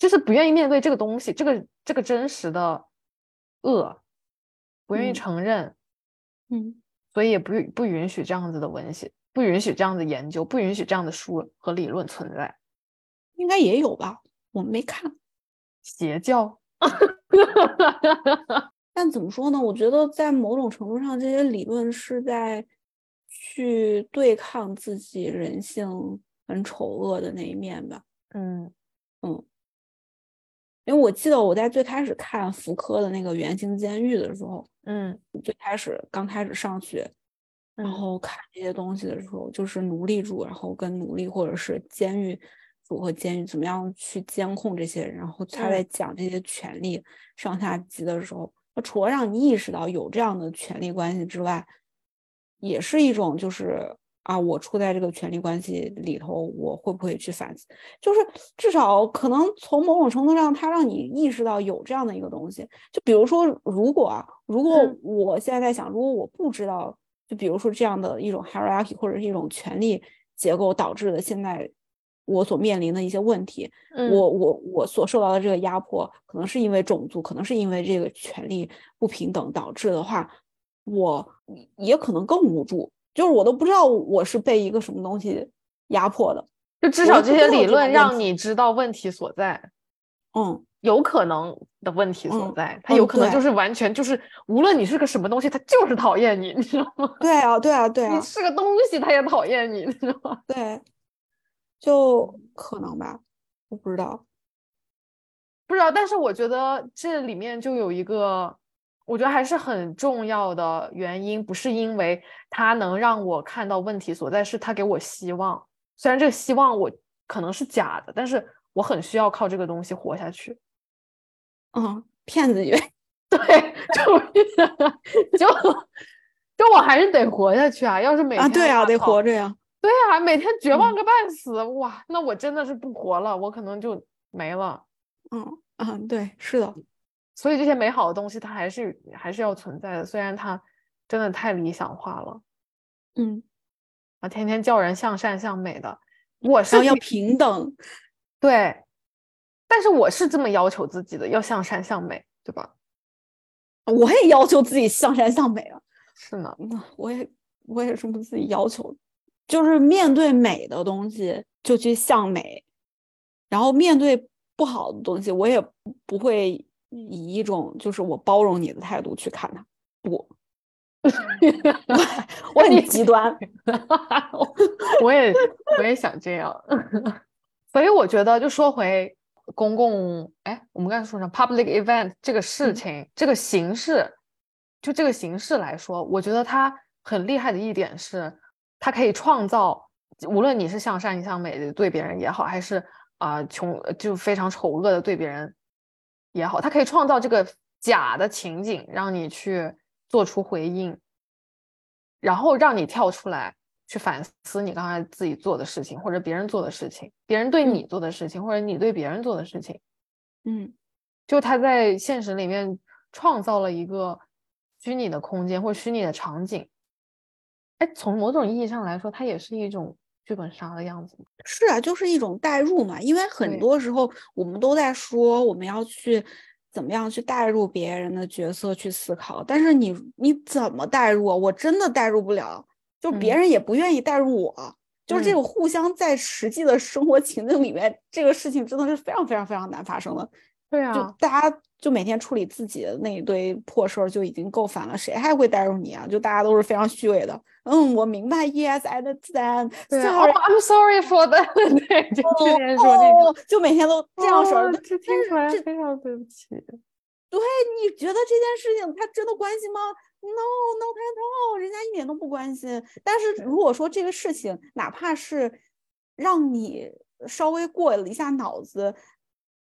就是不愿意面对这个东西，这个这个真实的恶，不愿意承认，嗯，所以也不不允许这样子的文献，不允许这样的研究，不允许这样的书和理论存在。应该也有吧，我没看。邪教，[LAUGHS] 但怎么说呢？我觉得在某种程度上，这些理论是在。去对抗自己人性很丑恶的那一面吧。嗯嗯，因为我记得我在最开始看福柯的那个《圆形监狱》的时候，嗯，最开始刚开始上学，然后看这些东西的时候，就是奴隶主，然后跟奴隶或者是监狱主和监狱怎么样去监控这些人，然后他在讲这些权利上下级的时候，他除了让你意识到有这样的权利关系之外。也是一种，就是啊，我处在这个权利关系里头，我会不会去反思？就是至少可能从某种程度上，它让你意识到有这样的一个东西。就比如说，如果啊，如果我现在在想，如果我不知道，就比如说这样的一种 hierarchy 或者是一种权力结构导致的现在我所面临的一些问题，我我我所受到的这个压迫，可能是因为种族，可能是因为这个权利不平等导致的话。我也可能更无助，就是我都不知道我是被一个什么东西压迫的。就至少这些理论让你知道问题所在，嗯，有可能的问题所在，他有可能就是完全就是，无论你是个什么东西，他就是讨厌你，你知道吗？对啊，对啊，对啊，你是个东西，他也讨厌你，你知道吗？对，就可能吧，我不知道，不知道，但是我觉得这里面就有一个。我觉得还是很重要的原因，不是因为它能让我看到问题所在，是它给我希望。虽然这个希望我可能是假的，但是我很需要靠这个东西活下去。嗯，骗子以为 [LAUGHS] 对，就 [LAUGHS] 就就我还是得活下去啊！要是每天啊，对啊，得活着呀。对啊，每天绝望个半死，哇，那我真的是不活了，我可能就没了。嗯嗯，对，是的。所以这些美好的东西，它还是还是要存在的。虽然它真的太理想化了，嗯，啊，天天叫人向善向美的，我是要平等，对，但是我是这么要求自己的，要向善向美，对吧？我也要求自己向善向美啊，是呢，那我也我也这么自己要求，就是面对美的东西就去向美，然后面对不好的东西，我也不会。以一种就是我包容你的态度去看它，不，[LAUGHS] 我很极端，[LAUGHS] 我也我也想这样，[LAUGHS] 所以我觉得就说回公共，哎，我们刚才说什么 public event 这个事情，这个形式，就这个形式来说，我觉得它很厉害的一点是，它可以创造，无论你是向善向美的对别人也好，还是啊穷就非常丑恶的对别人。也好，它可以创造这个假的情景，让你去做出回应，然后让你跳出来去反思你刚才自己做的事情，或者别人做的事情，别人对你做的事情，或者你对别人做的事情。嗯，就他在现实里面创造了一个虚拟的空间或虚拟的场景。哎，从某种意义上来说，它也是一种剧本杀的样子。是啊，就是一种代入嘛，因为很多时候我们都在说我们要去怎么样去代入别人的角色去思考，但是你你怎么代入啊？我真的代入不了，就别嗯人也不愿意代入我，就是这嗯种互相在实际的生活情境里面，这个事情真的是非常非常非常难发生的。对啊就啊，大家就每天处理自己的那一堆破事儿就已经够烦了，谁还会带入你啊？就大家都是非常虚伪的。嗯，我明白，Yes, I understand. 对啊 Sorry，哦，I'm sorry for that [LAUGHS] 对，就哦之前说那个。哦，就每天都这样式儿哦的。这听出来这非常对不起。对你觉得这件事情他真的关心吗？No, at all，人家一点都不关心。但是如果说这个事情哪怕是让你稍微过了一下脑子，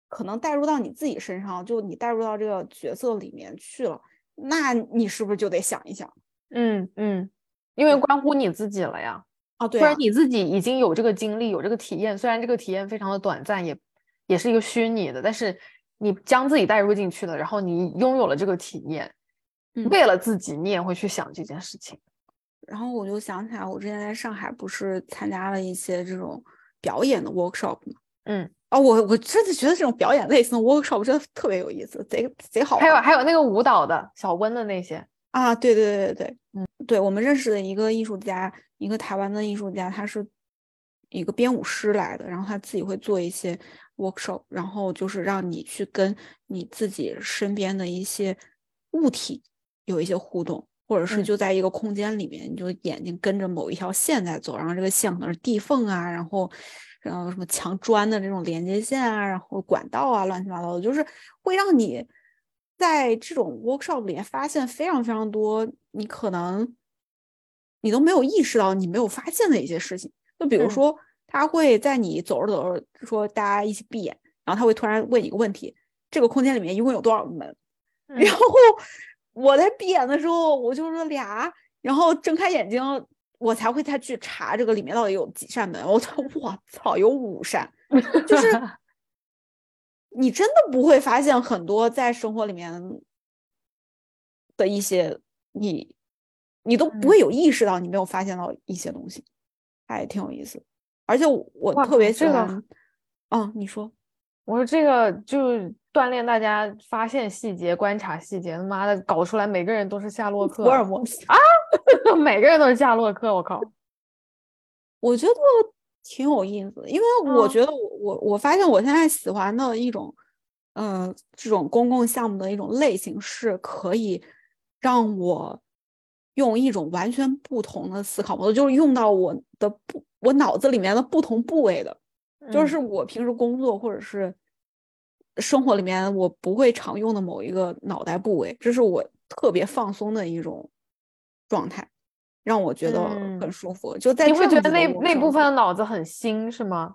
可能带入到你自己身上，就你带入到这个角色里面去了，那你是不是就得想一想嗯嗯，因为关乎你自己了呀。啊？对啊，虽然你自己已经有这个经历，有这个体验，虽然这个体验非常的短暂，也也是一个虚拟的，但是你将自己带入进去了，然后你拥有了这个体验，嗯为了自己，你也会去想这件事情。然后我就想起来，我之前在上海不是参加了一些这种表演的 workshop 吗？嗯，啊，我我真的觉得这种表演类型的 workshop 真的特别有意思，贼贼好玩。还有还有那个舞蹈的小温的那些，啊，对对对对对，嗯，对我们认识的一个艺术家，一个台湾的艺术家，他是一个编舞师来的，然后他自己会做一些 workshop，然后就是让你去跟你自己身边的一些物体有一些互动，或者是嗯。就在一个空间里面，你就眼睛跟着某一条线在走，然后这个线可能是地缝啊，然后然后什么墙砖的这种连接线啊，然后管道啊，乱七八糟的，就是会让你在这种 workshop 里面发现非常非常多你可能你都没有意识到你没有发现的一些事情。就比如嗯说，他会在你走着走着说大家一起闭眼，然后他会突然问你一个问题：这个空间里面一共有多少个门？嗯然后我在闭眼的时候，我就说俩，然后睁开眼睛，我才会再去查这个里面到底有几扇门。我操，[LAUGHS] 我操，有五扇，就是 [LAUGHS] 你真的不会发现很多在生活里面的一些你你都不会有意识到你没有发现到一些东西，还挺有意思。而且我我特别喜靠这个欢，嗯，你说。我说这个就锻炼大家发现细节、观察细节。他妈的，搞出来每个人都是夏洛克，福尔摩斯啊，[LAUGHS] 每个人都是夏洛克。我靠，[LAUGHS] 我觉得挺有意思的，因为我嗯。觉得我我我发现我现在喜欢的一种，呃，这种公共项目的一种类型是可以让我用一种完全不同的思考模式，就是用到我的不我脑子里面的不同部位的，就嗯。是我平时工作或者是生活里面我不会常用的某一个脑袋部位，这是我特别放松的一种状态，让我觉得很嗯舒服。就在你会觉得那那部分的脑子很新是吗？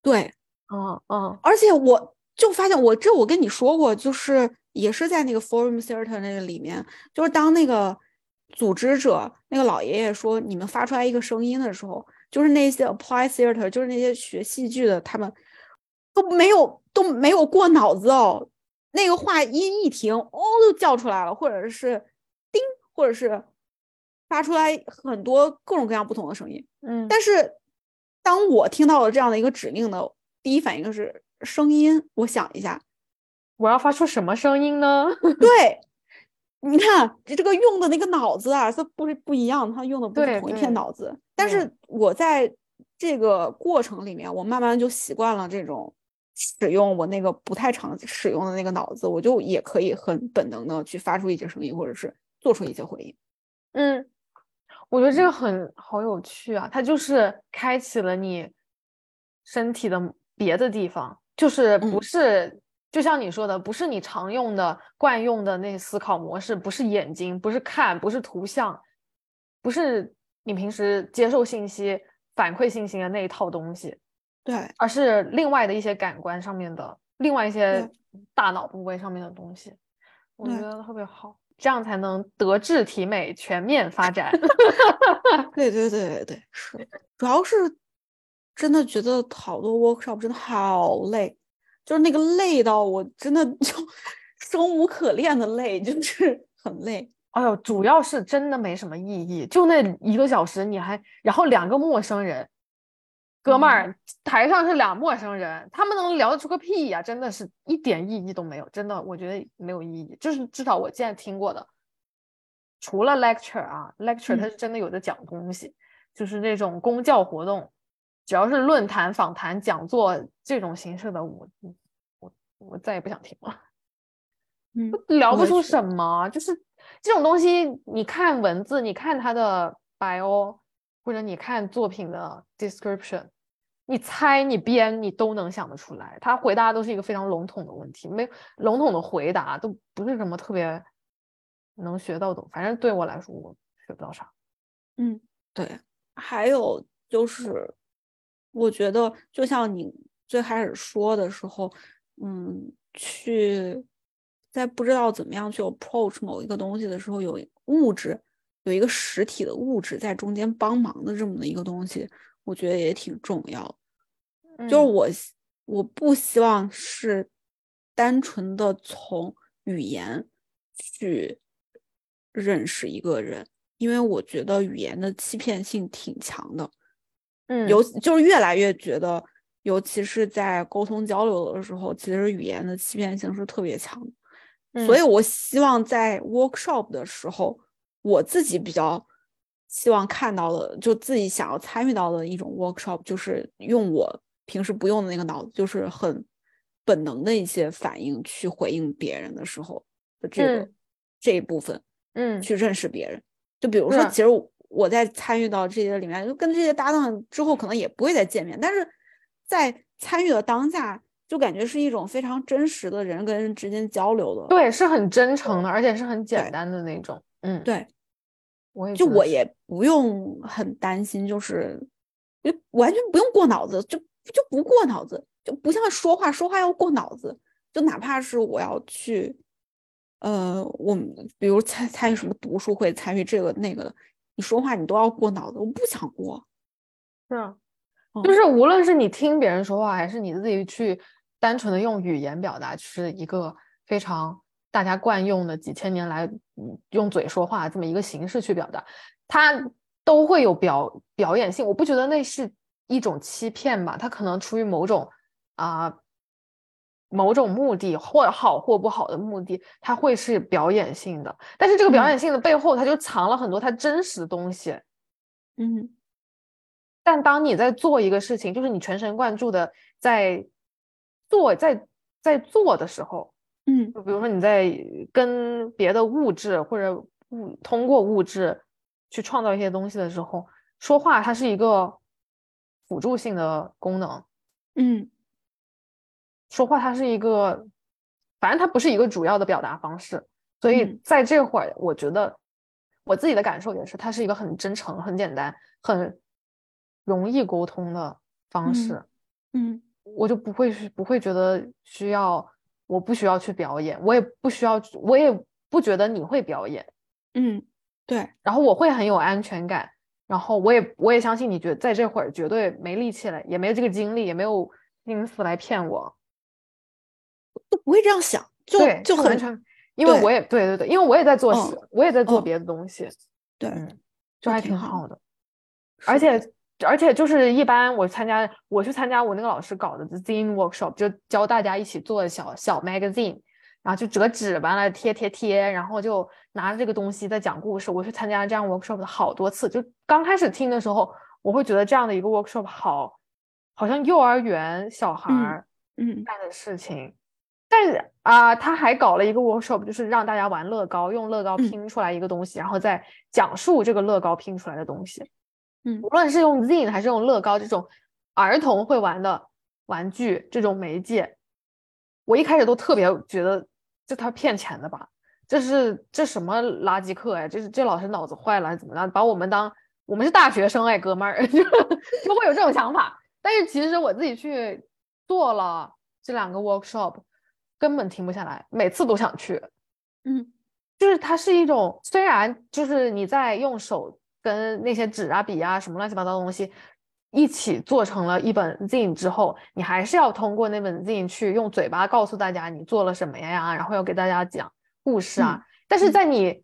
对，嗯嗯而且我就发现我这我跟你说过，就是也是在那个 Forum Theater 那个里面，就是当那个组织者那个老爷爷说你们发出来一个声音的时候，就是那些 Apply Theater，就是那些学戏剧的，他们都没有都没有过脑子哦，那个话音一停，哦就叫出来了，或者是叮，或者是发出来很多各种各样不同的声音。嗯，但是当我听到了这样的一个指令的第一反应是声音，我想一下，我要发出什么声音呢？[LAUGHS] 对，你看这个用的那个脑子啊，它不是不一样，它用的不是同一片脑子。但是我在这个过程里面，我慢慢就习惯了这种使用我那个不太常使用的那个脑子，我就也可以很本能的去发出一些声音，或者是做出一些回应。嗯，我觉得这个很好有趣啊，它就是开启了你身体的别的地方，就是不嗯。是就像你说的，不是你常用的惯用的那思考模式，不是眼睛，不是看，不是图像，不是你平时接受信息、反馈信息的那一套东西，对，而是另外的一些感官上面的，另外一些大脑部位上面的东西，我觉得特别好，这样才能德智体美全面发展。[LAUGHS] 对对对对对，是，主要是真的觉得好多 workshop 真的好累，就是那个累到我真的就 [LAUGHS] 生无可恋的累，就是很累。哎呦，主要是真的没什么意义，就那一个小时，你还然后两个陌生人，哥们儿，台上是俩陌生人，他们能聊得出个屁呀？真的是一点意义都没有，真的，我觉得没有意义。就是至少我现在听过的，除了 lecture 啊，lecture 它是真的有的讲东西，就是那种公教活动，只要是论坛、访谈、讲座这种形式的，我我我再也不想听了。嗯，聊不出什么，就是这种东西，你看文字，你看他的 bio，或者你看作品的 description，你猜你编你都能想得出来。他回答都是一个非常笼统的问题，没笼统的回答都不是什么特别能学到的。反正对我来说，我学不到啥。嗯，对。还有就是，我觉得就像你最开始说的时候，嗯，去。在不知道怎么样去 approach 某一个东西的时候，有物质，有一个实体的物质在中间帮忙的这么的一个东西，我觉得也挺重要。就是我我不希望是单纯的从语言去认识一个人，因为我觉得语言的欺骗性挺强的。嗯，尤就是越来越觉得，尤其是在沟通交流的时候，其实语言的欺骗性是特别强的。所以，我希望在 workshop 的时候，我自己比较希望看到的，就自己想要参与到的一种 workshop，就是用我平时不用的那个脑子，就是很本能的一些反应去回应别人的时候的这个这一部分，嗯，去认识别人。就比如说，其实我在参与到这些里面，就跟这些搭档之后，可能也不会再见面，但是在参与的当下。就感觉是一种非常真实的人跟人之间交流的，对，是很真诚的，而且是很简单的那种。嗯，对，我也就我也不用很担心，就是就完全不用过脑子，就就不过脑子，就不像说话，说话要过脑子。就哪怕是我要去，呃，我们比如参参与什么读书会，参与这个那个的，你说话你都要过脑子，我不想过。是啊，就是无论是你听别人说话，还是你自己去。单纯的用语言表达，是一个非常大家惯用的几千年来用嘴说话这么一个形式去表达，它都会有表表演性。我不觉得那是一种欺骗吧，它可能出于某种啊某种目的，或好或不好的目的，它会是表演性的。但是这个表演性的背后，它就藏了很多它真实的东西。嗯，但当你在做一个事情，就是你全神贯注的在。做在在做的时候，嗯，就比如说你在跟别的物质或者物通过物质去创造一些东西的时候，说话它是一个辅助性的功能，嗯，说话它是一个，反正它不是一个主要的表达方式，所以在这会儿，我觉得我自己的感受也是，它是一个很真诚、很简单、很容易沟通的方式，嗯。我就不会不会觉得需要，我不需要去表演，我也不需要，我也不觉得你会表演，嗯，对。然后我会很有安全感，然后我也我也相信你，觉在这会儿绝对没力气了，也没有这个精力，也没有心思来骗我，都不会这样想，就就很，因为我也对对对，因为我也在做事，我也在做别的东西，对，就还挺好的，而且。而且就是一般我参加，我去参加我那个老师搞的 zine workshop，就教大家一起做小小 magazine，然后就折纸完了贴贴贴，然后就拿着这个东西在讲故事。我去参加这样 workshop 的好多次，就刚开始听的时候，我会觉得这样的一个 workshop 好，好像幼儿园小孩儿嗯干的事情。但是啊，他还搞了一个 workshop，就是让大家玩乐高，用乐高拼出来一个东西，然后再讲述这个乐高拼出来的东西。嗯，无论是用 Zine 还是用乐高这种儿童会玩的玩具这种媒介，我一开始都特别觉得这他骗钱的吧？这是这什么垃圾课呀？这是这老师脑子坏了还是怎么着？把我们当我们是大学生哎，哥们儿 [LAUGHS] 就就会有这种想法。但是其实我自己去做了这两个 workshop，根本停不下来，每次都想去。嗯，就是它是一种虽然就是你在用手。跟那些纸啊、笔啊什么乱七八糟的东西一起做成了一本 zine 之后，你还是要通过那本 zine 去用嘴巴告诉大家你做了什么呀，然后要给大家讲故事啊。但是在你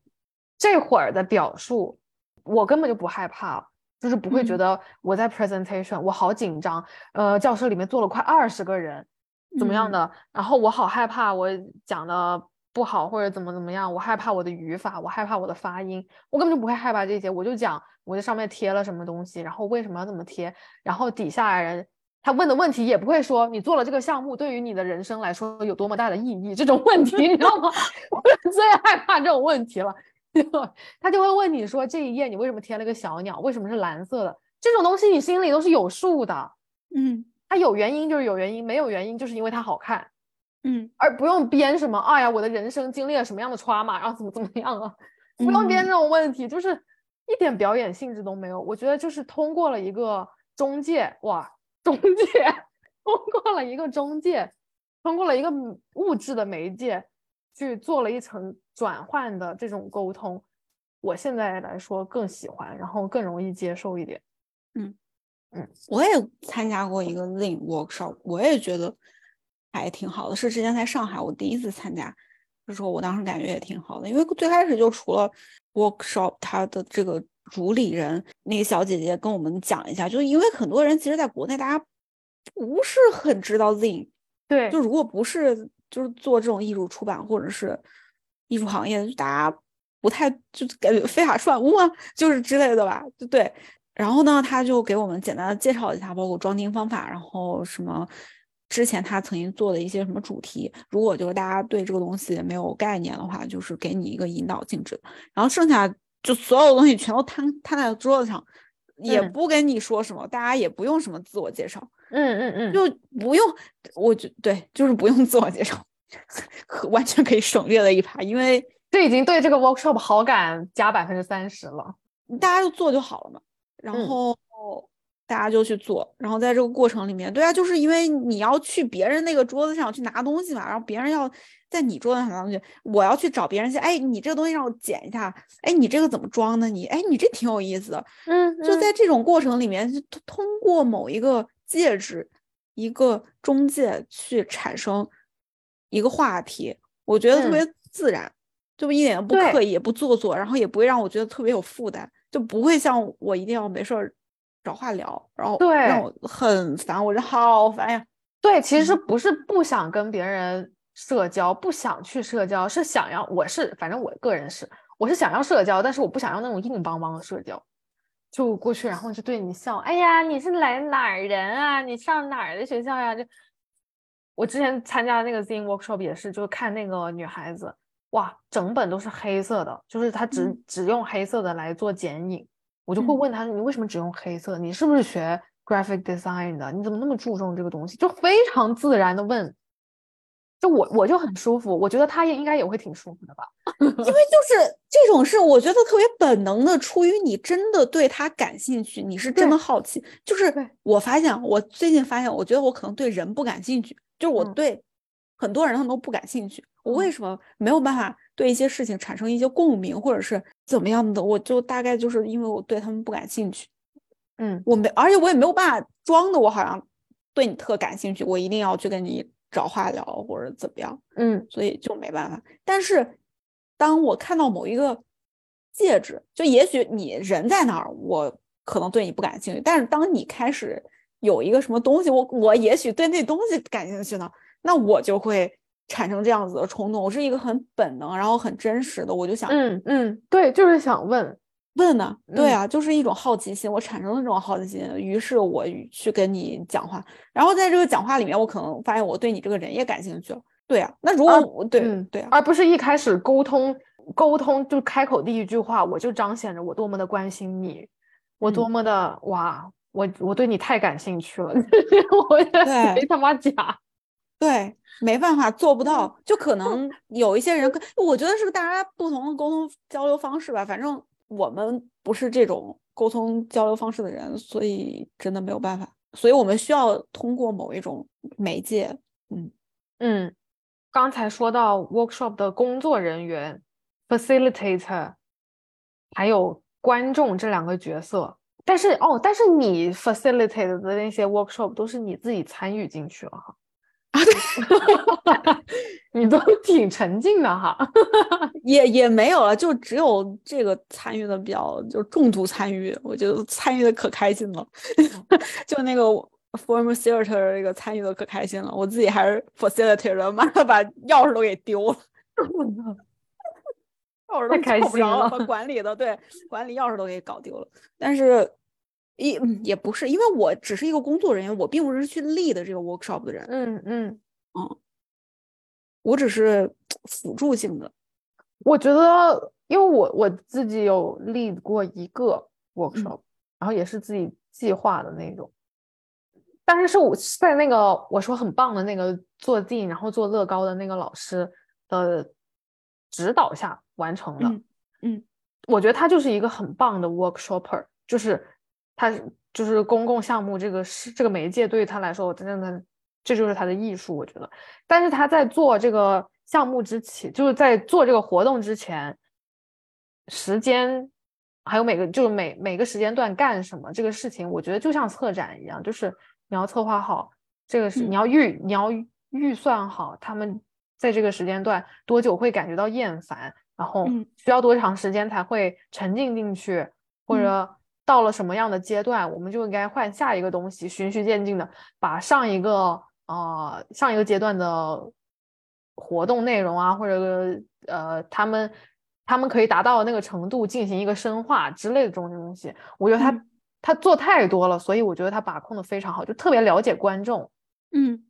这会儿的表述，我根本就不害怕，就是不会觉得我在 presentation 我好紧张，呃，教室里面坐了快二十个人，怎么样的，然后我好害怕我讲的不好或者怎么怎么样，我害怕我的语法，我害怕我的发音，我根本就不会害怕这些，我就讲我在上面贴了什么东西，然后为什么要这么贴，然后底下人。他问的问题也不会说你做了这个项目对于你的人生来说有多么大的意义这种问题，你知道吗？[LAUGHS] 我最害怕这种问题了。[LAUGHS] 他就会问你说这一页你为什么贴了个小鸟？为什么是蓝色的？这种东西你心里都是有数的。嗯，它有原因就是有原因，没有原因就是因为它好看。嗯，而不用编什么。哎呀，我的人生经历了什么样的 trauma，然后怎么怎么样啊？不用编这种问题，就是一点表演性质都没有。我觉得就是通过了一个中介，哇。中介通过了一个中介，通过了一个物质的媒介去做了一层转换的这种沟通，我现在来说更喜欢，然后更容易接受一点。嗯嗯，我也参加过一个 Lean workshop，我也觉得还挺好的。是之前在上海我第一次参加，就说我当时感觉也挺好的，因为最开始就除了 workshop，它的这个。主理人那个小姐姐跟我们讲一下，就是因为很多人其实在国内，大家不是很知道 Zing，对，就如果不是就是做这种艺术出版或者是艺术行业，大家不太就感觉非法算物啊，[LAUGHS] 就是之类的吧，就对。然后呢，他就给我们简单的介绍一下，包括装订方法，然后什么之前他曾经做的一些什么主题。如果就是大家对这个东西没有概念的话，就是给你一个引导性质。然后剩下。就所有东西全都摊摊在桌子上，也不跟你说什么，大家也不用什么自我介绍，嗯嗯嗯，就不用，我觉对，就是不用自我介绍，完全可以省略了一趴，因为这已经对这个 workshop 好感加百分之三十了，大家就做就好了嘛，然后。大家就去做，然后在这个过程里面，对啊，就是因为你要去别人那个桌子上去拿东西嘛，然后别人要在你桌子上拿东西，我要去找别人去，哎，你这个东西让我捡一下，哎，你这个怎么装的？你，哎，你这挺有意思的，嗯，就在这种过程里面，通通过某一个介质，一个中介去产生一个话题，我觉得特别自然，就一点都不刻意，也不做作，然后也不会让我觉得特别有负担，就不会像我一定要没事儿。找话聊，然后对让我很烦，我觉得好烦呀。对，其实不是不想跟别人社交，不想去社交，是想要。我是，反正我个人是，我是想要社交，但是我不想要那种硬邦邦的社交。就过去，然后就对你笑。哎呀，你是来哪儿人啊？你上哪儿的学校呀？就我之前参加的那个 Zine workshop 也是，就是看那个女孩子，哇，整本都是黑色的，就是她只只用黑色的来做剪影。我就会问他，你为什么只用黑色？你是不是学 graphic design 的？你怎么那么注重这个东西？就非常自然的问，就我我就很舒服，我觉得他也应该也会挺舒服的吧。因为就是这种事，我觉得特别本能的，出于你真的对他感兴趣，你是真的好奇。就是我发现，我最近发现，我觉得我可能对人不感兴趣，就是我对很多人他们都不感兴趣。我为什么没有办法？对一些事情产生一些共鸣，或者是怎么样的，我就大概就是因为我对他们不感兴趣，嗯，我没，而且我也没有办法装的，我好像对你特感兴趣，我一定要去跟你找话聊或者怎么样，嗯，所以就没办法。但是当我看到某一个戒指，就也许你人在那儿，我可能对你不感兴趣，但是当你开始有一个什么东西，我我也许对那东西感兴趣呢，那我就会。产生这样子的冲动，我是一个很本能，然后很真实的，我就想，嗯嗯，对，就是想问。问呢，对啊，就是一种好奇心，我产生了这种好奇心，于是我去跟你讲话，然后在这个讲话里面，我可能发现我对你这个人也感兴趣了，对啊，那如果我对对啊，而不是一开始沟通沟通就开口第一句话，我就彰显着我多么的关心你，我多么的哇，我我对你太感兴趣了，[LAUGHS] 我没他妈假。对，没办法，做不到，就可能有一些人，我觉得是大家不同的沟通交流方式吧。反正我们不是这种沟通交流方式的人，所以真的没有办法。所以我们需要通过某一种媒介。嗯嗯，刚才说到 workshop 的工作人员、facilitator，还有观众这两个角色，但是哦，但是你 facilitate 的那些 workshop 都是你自己参与进去了哈。啊，对你都挺沉静的哈，[LAUGHS] 也也没有了，就只有这个参与的比较，就重度参与，我觉得参与的可开心了，[LAUGHS] 就那个 form theater 这个参与的可开心了，我自己还是 facilitator，妈的把钥匙都给丢了，钥匙都开心了，把管理的对 [LAUGHS] 管理钥匙都给搞丢了，但是。也也不是，因为我只是一个工作人员，我并不是去 lead 这个 workshop 的人。嗯嗯嗯，我只是辅助性的。我觉得，因为我我自己有 lead 过一个 workshop，然后也是自己计划的那种，但是是我在那个我说很棒的那个做 dean，然后做乐高的那个老师的指导下完成的。嗯，我觉得他就是一个很棒的 workshopper，就是。他就是公共项目，这个是这个媒介对于他来说，我真的这就是他的艺术，我觉得。但是他在做这个项目之前，就是在做这个活动之前，时间还有每个就是每每个时间段干什么这个事情，我觉得就像策展一样，就是你要策划好这个是你要预你要预算好他们在这个时间段多久会感觉到厌烦，然后需要多长时间才会沉浸进去，或者。到了什么样的阶段，我们就应该换下一个东西，循序渐进的把上一个呃上一个阶段的活动内容啊，或者呃他们他们可以达到的那个程度进行一个深化之类的这种东西。我觉得他他做太多了，所以我觉得他把控的非常好，就特别了解观众。嗯，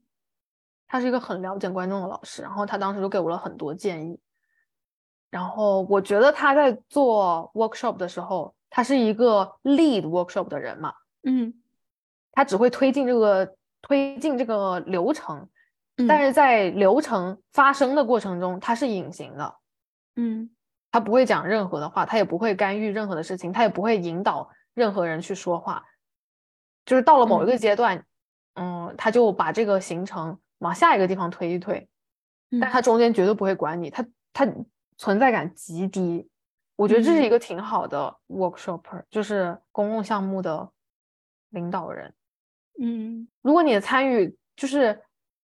他是一个很了解观众的老师，然后他当时就给我了很多建议。然后我觉得他在做 workshop 的时候。他是一个 lead workshop 的人嘛，嗯，他只会推进这个推进这个流程，但是在流程发生的过程中，他是隐形的，嗯，他不会讲任何的话，他也不会干预任何的事情，他也不会引导任何人去说话，就是到了某一个阶段，嗯，他就把这个行程往下一个地方推一推，但他中间绝对不会管你，他他存在感极低。我觉得这是一个挺好的 workshopper，就是公共项目的领导人。嗯，如果你的参与就是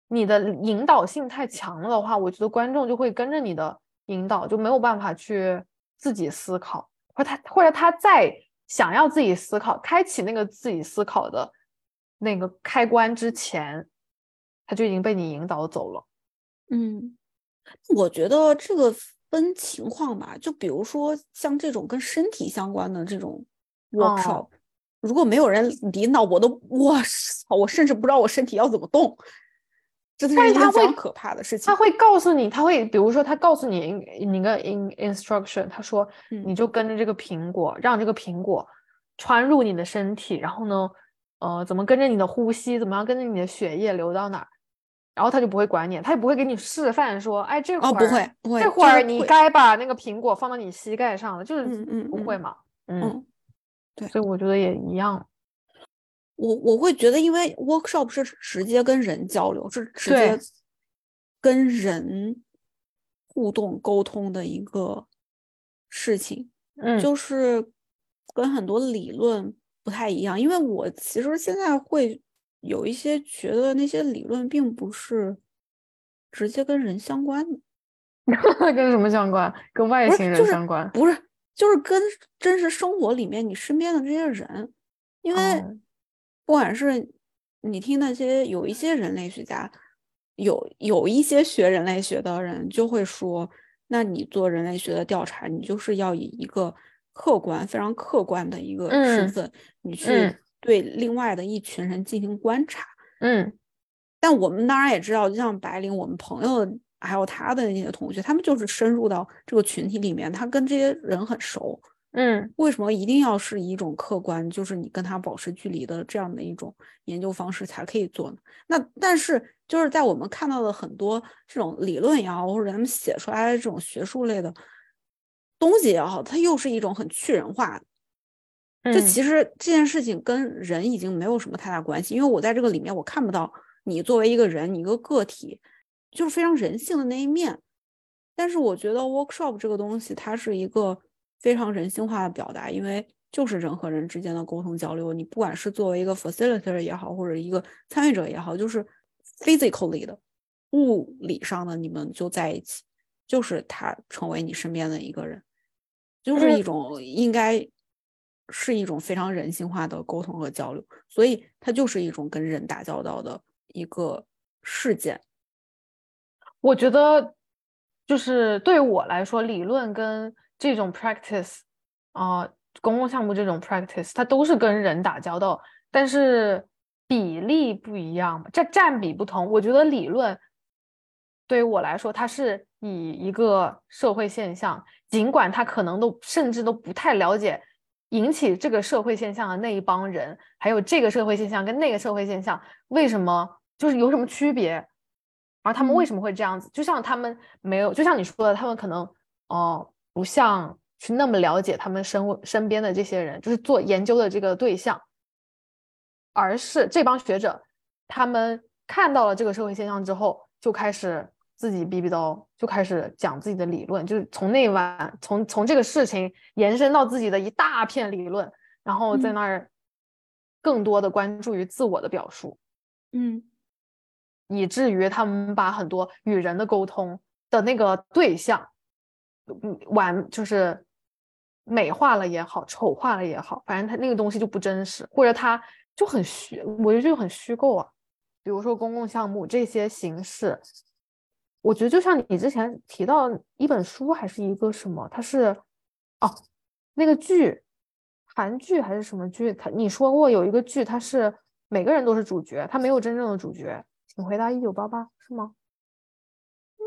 你的引导性太强了的话，我觉得观众就会跟着你的引导，就没有办法去自己思考，或他或者他在想要自己思考、开启那个自己思考的那个开关之前，他就已经被你引导走了。嗯，我觉得这个。分情况吧，就比如说像这种跟身体相关的这种 workshop，如果没有人引导，我都我操，我甚至不知道我身体要怎么动，这是一件非常可怕的事情。他会告诉你，他会比如说他告诉你你个 in instruction，他说你就跟着这个苹果，让这个苹果穿入你的身体，然后呢，呃，怎么跟着你的呼吸，怎么样跟着你的血液流到哪儿。然后他就不会管你，他也不会给你示范说，哎，这会儿不会不会，这会儿你该把那个苹果放到你膝盖上了，就是不会嘛，嗯，对，所以我觉得也一样。我我会觉得，因为 workshop 是直接跟人交流，是直接跟人互动沟通的一个事情，嗯，就是跟很多理论不太一样，因为我其实现在会。有一些觉得那些理论并不是直接跟人相关的，[LAUGHS] 跟什么相关？跟外星人相关？不是，就是跟真实生活里面你身边的这些人，因为不管是你听那些有一些人类学家，有有一些学人类学的人就会说，那你做人类学的调查，你就是要以一个客观、非常客观的一个身份，你去。对另外的一群人进行观察，嗯，但我们当然也知道，就像白领，我们朋友还有他的那些同学，他们就是深入到这个群体里面，他跟这些人很熟，嗯，为什么一定要是一种客观，就是你跟他保持距离的这样的一种研究方式才可以做呢？那但是就是在我们看到的很多这种理论也好，或者他们写出来的这种学术类的东西也好，它又是一种很去人化的。就其实这件事情跟人已经没有什么太大关系，因为我在这个里面我看不到你作为一个人，你一个个体，就是非常人性的那一面。但是我觉得 workshop 这个东西，它是一个非常人性化的表达，因为就是人和人之间的沟通交流。你不管是作为一个 facilitator 也好，或者一个参与者也好，就是 physically 的，物理上的你们就在一起，就是他成为你身边的一个人，就是一种应该是一种非常人性化的沟通和交流，所以它就是一种跟人打交道的一个事件。我觉得，就是对我来说，理论跟这种 practice 啊，公共项目这种 practice，它都是跟人打交道，但是比例不一样，这占比不同。我觉得理论对于我来说，它是以一个社会现象，尽管他可能都甚至都不太了解引起这个社会现象的那一帮人，还有这个社会现象跟那个社会现象为什么就是有什么区别。而他们为什么会这样子？就像他们没有，就像你说的，他们可能哦，不像去那么了解他们身身边的这些人，就是做研究的这个对象，而是这帮学者，他们看到了这个社会现象之后，就开始自己逼逼叨，就开始讲自己的理论，就是从那晚从从这个事情延伸到自己的一大片理论，然后在那儿更多的关注于自我的表述，嗯。以至于他们把很多与人的沟通的那个对象，嗯，完就是美化了也好，丑化了也好，反正他那个东西就不真实，或者他就很虚，我觉得就很虚构啊。比如说公共项目这些形式，我觉得就像你之前提到一本书还是一个什么，它是哦，那个剧，韩剧还是什么剧？他你说过有一个剧，它是每个人都是主角，他没有真正的主角。请回答一九八八是吗？嗯，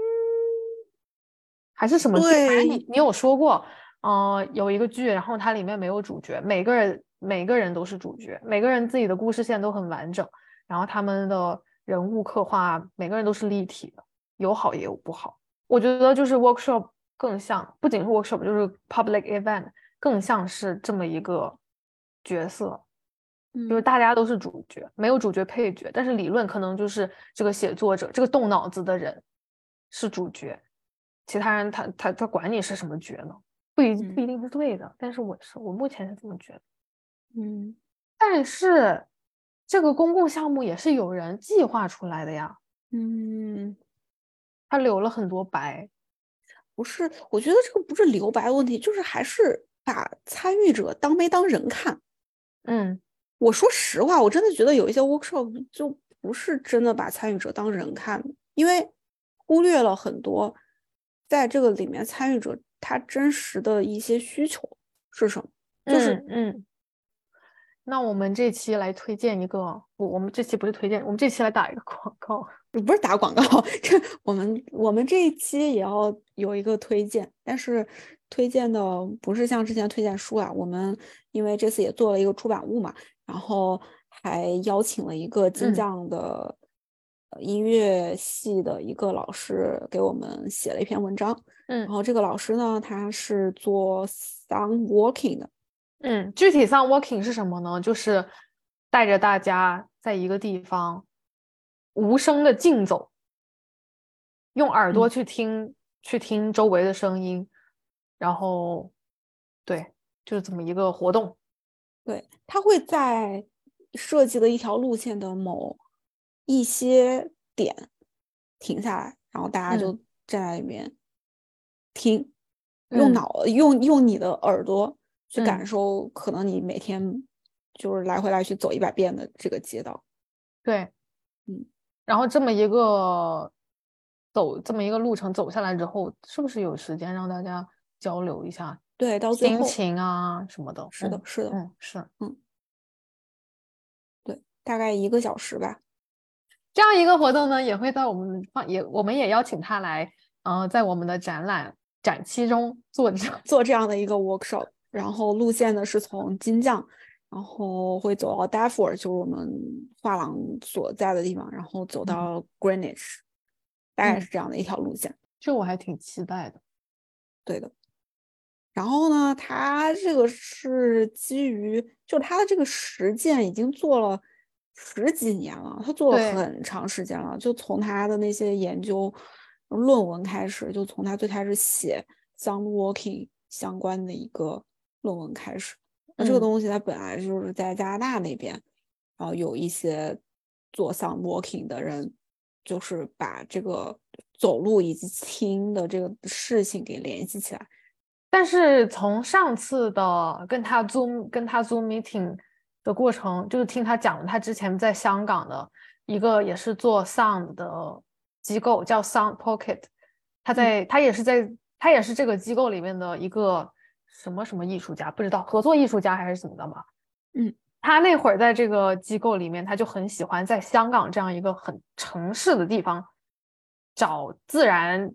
还是什么剧？你你有说过，嗯，有一个剧，然后它里面没有主角，每个人每个人都是主角，每个人自己的故事线都很完整，然后他们的人物刻画，每个人都是立体的，有好也有不好。我觉得就是 workshop 更像，不仅是 workshop，就是 public event 更像是这么一个角色。就是大家都是主角，没有主角配角，但是理论可能就是这个写作者，这个动脑子的人是主角，其他人他他他管你是什么角呢？不一不一定是对的，但是我是我目前是这么觉得。嗯，但是这个公共项目也是有人计划出来的呀。嗯，他留了很多白，不是？我觉得这个不是留白问题，就是还是把参与者当没当人看。嗯。我说实话，我真的觉得有一些 workshop 就不是真的把参与者当人看，因为忽略了很多在这个里面参与者他真实的一些需求是什么。就是嗯，那我们这期来推荐一个，我，我们这期不是推荐，我们这期来打一个广告，不是打广告，这 [LAUGHS] 我们我们这一期也要有一个推荐，但是推荐的不是像之前推荐书啊，我们因为这次也做了一个出版物嘛。然后还邀请了一个金匠的音乐系的一个老师给我们写了一篇文章。嗯，然后这个老师呢，他是做 sound walking 的。嗯，具体 sound walking 是什么呢？就是带着大家在一个地方无声的竞走，用耳朵去听，去听周围的声音，然后，对，就是这么一个活动。对他会在设计的一条路线的某一些点停下来，然后大家就站在里面听，用脑用用你的耳朵去感受，可能你每天就是来回来去走一百遍的这个街道。对，嗯，然后这么一个走这么一个路程走下来之后，是不是有时间让大家交流一下？对，到最后心情啊什么的，是的，是的，嗯，是，嗯，对，大概一个小时吧。这样一个活动呢，也会在我们放也，我们也邀请他来，呃，在我们的展览展期中做做这样的一个 workshop。然后路线呢是从金匠，然后会走到 Darfur，就是我们画廊所在的地方，然后走到 Greenwich，大概是这样的一条路线。这我还挺期待的。对的。然后呢，他这个是基于，就他的这个实践已经做了十几年了，他做了很长时间了。就从他的那些研究论文开始，就从他最开始写 sound walking 相关的一个论文开始。那这个东西它本来就是在加拿大那边，然后有一些做 sound walking 的人就是把这个走路以及听的这个事情给联系起来。但是从上次的跟他 Zoom 跟他 Zoom meeting 的过程，就是听他讲了他之前在香港的一个也是做 sound 的机构叫 Sound Pocket，他在他也是在他也是这个机构里面的一个什么什么艺术家，不知道合作艺术家还是怎么的吧？嗯，他那会儿在这个机构里面，他就很喜欢在香港这样一个很城市的地方找自然。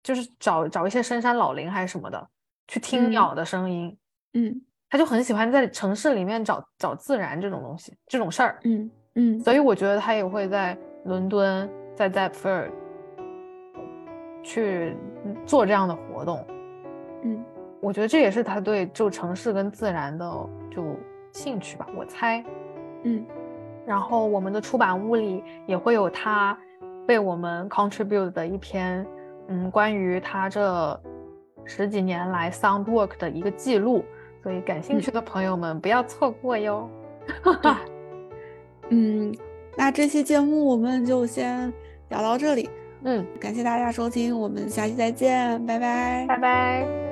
就是找找一些深山老林还是什么的，去听鸟的声音。嗯，他就很喜欢在城市里面找找自然这种东西，这种事儿。嗯嗯，所以我觉得他也会在伦敦，在 e f o r 去做这样的活动。嗯，我觉得这也是他对就城市跟自然的就兴趣吧，我猜。嗯，然后我们的出版物里也会有他被我们 contribute 的一篇。嗯，关于他这十几年来 sound work 的一个记录，所以感兴趣的朋友们不要错过哟。[LAUGHS] 嗯，那这期节目我们就先聊到这里。嗯，感谢大家收听，我们下期再见，拜拜，拜拜。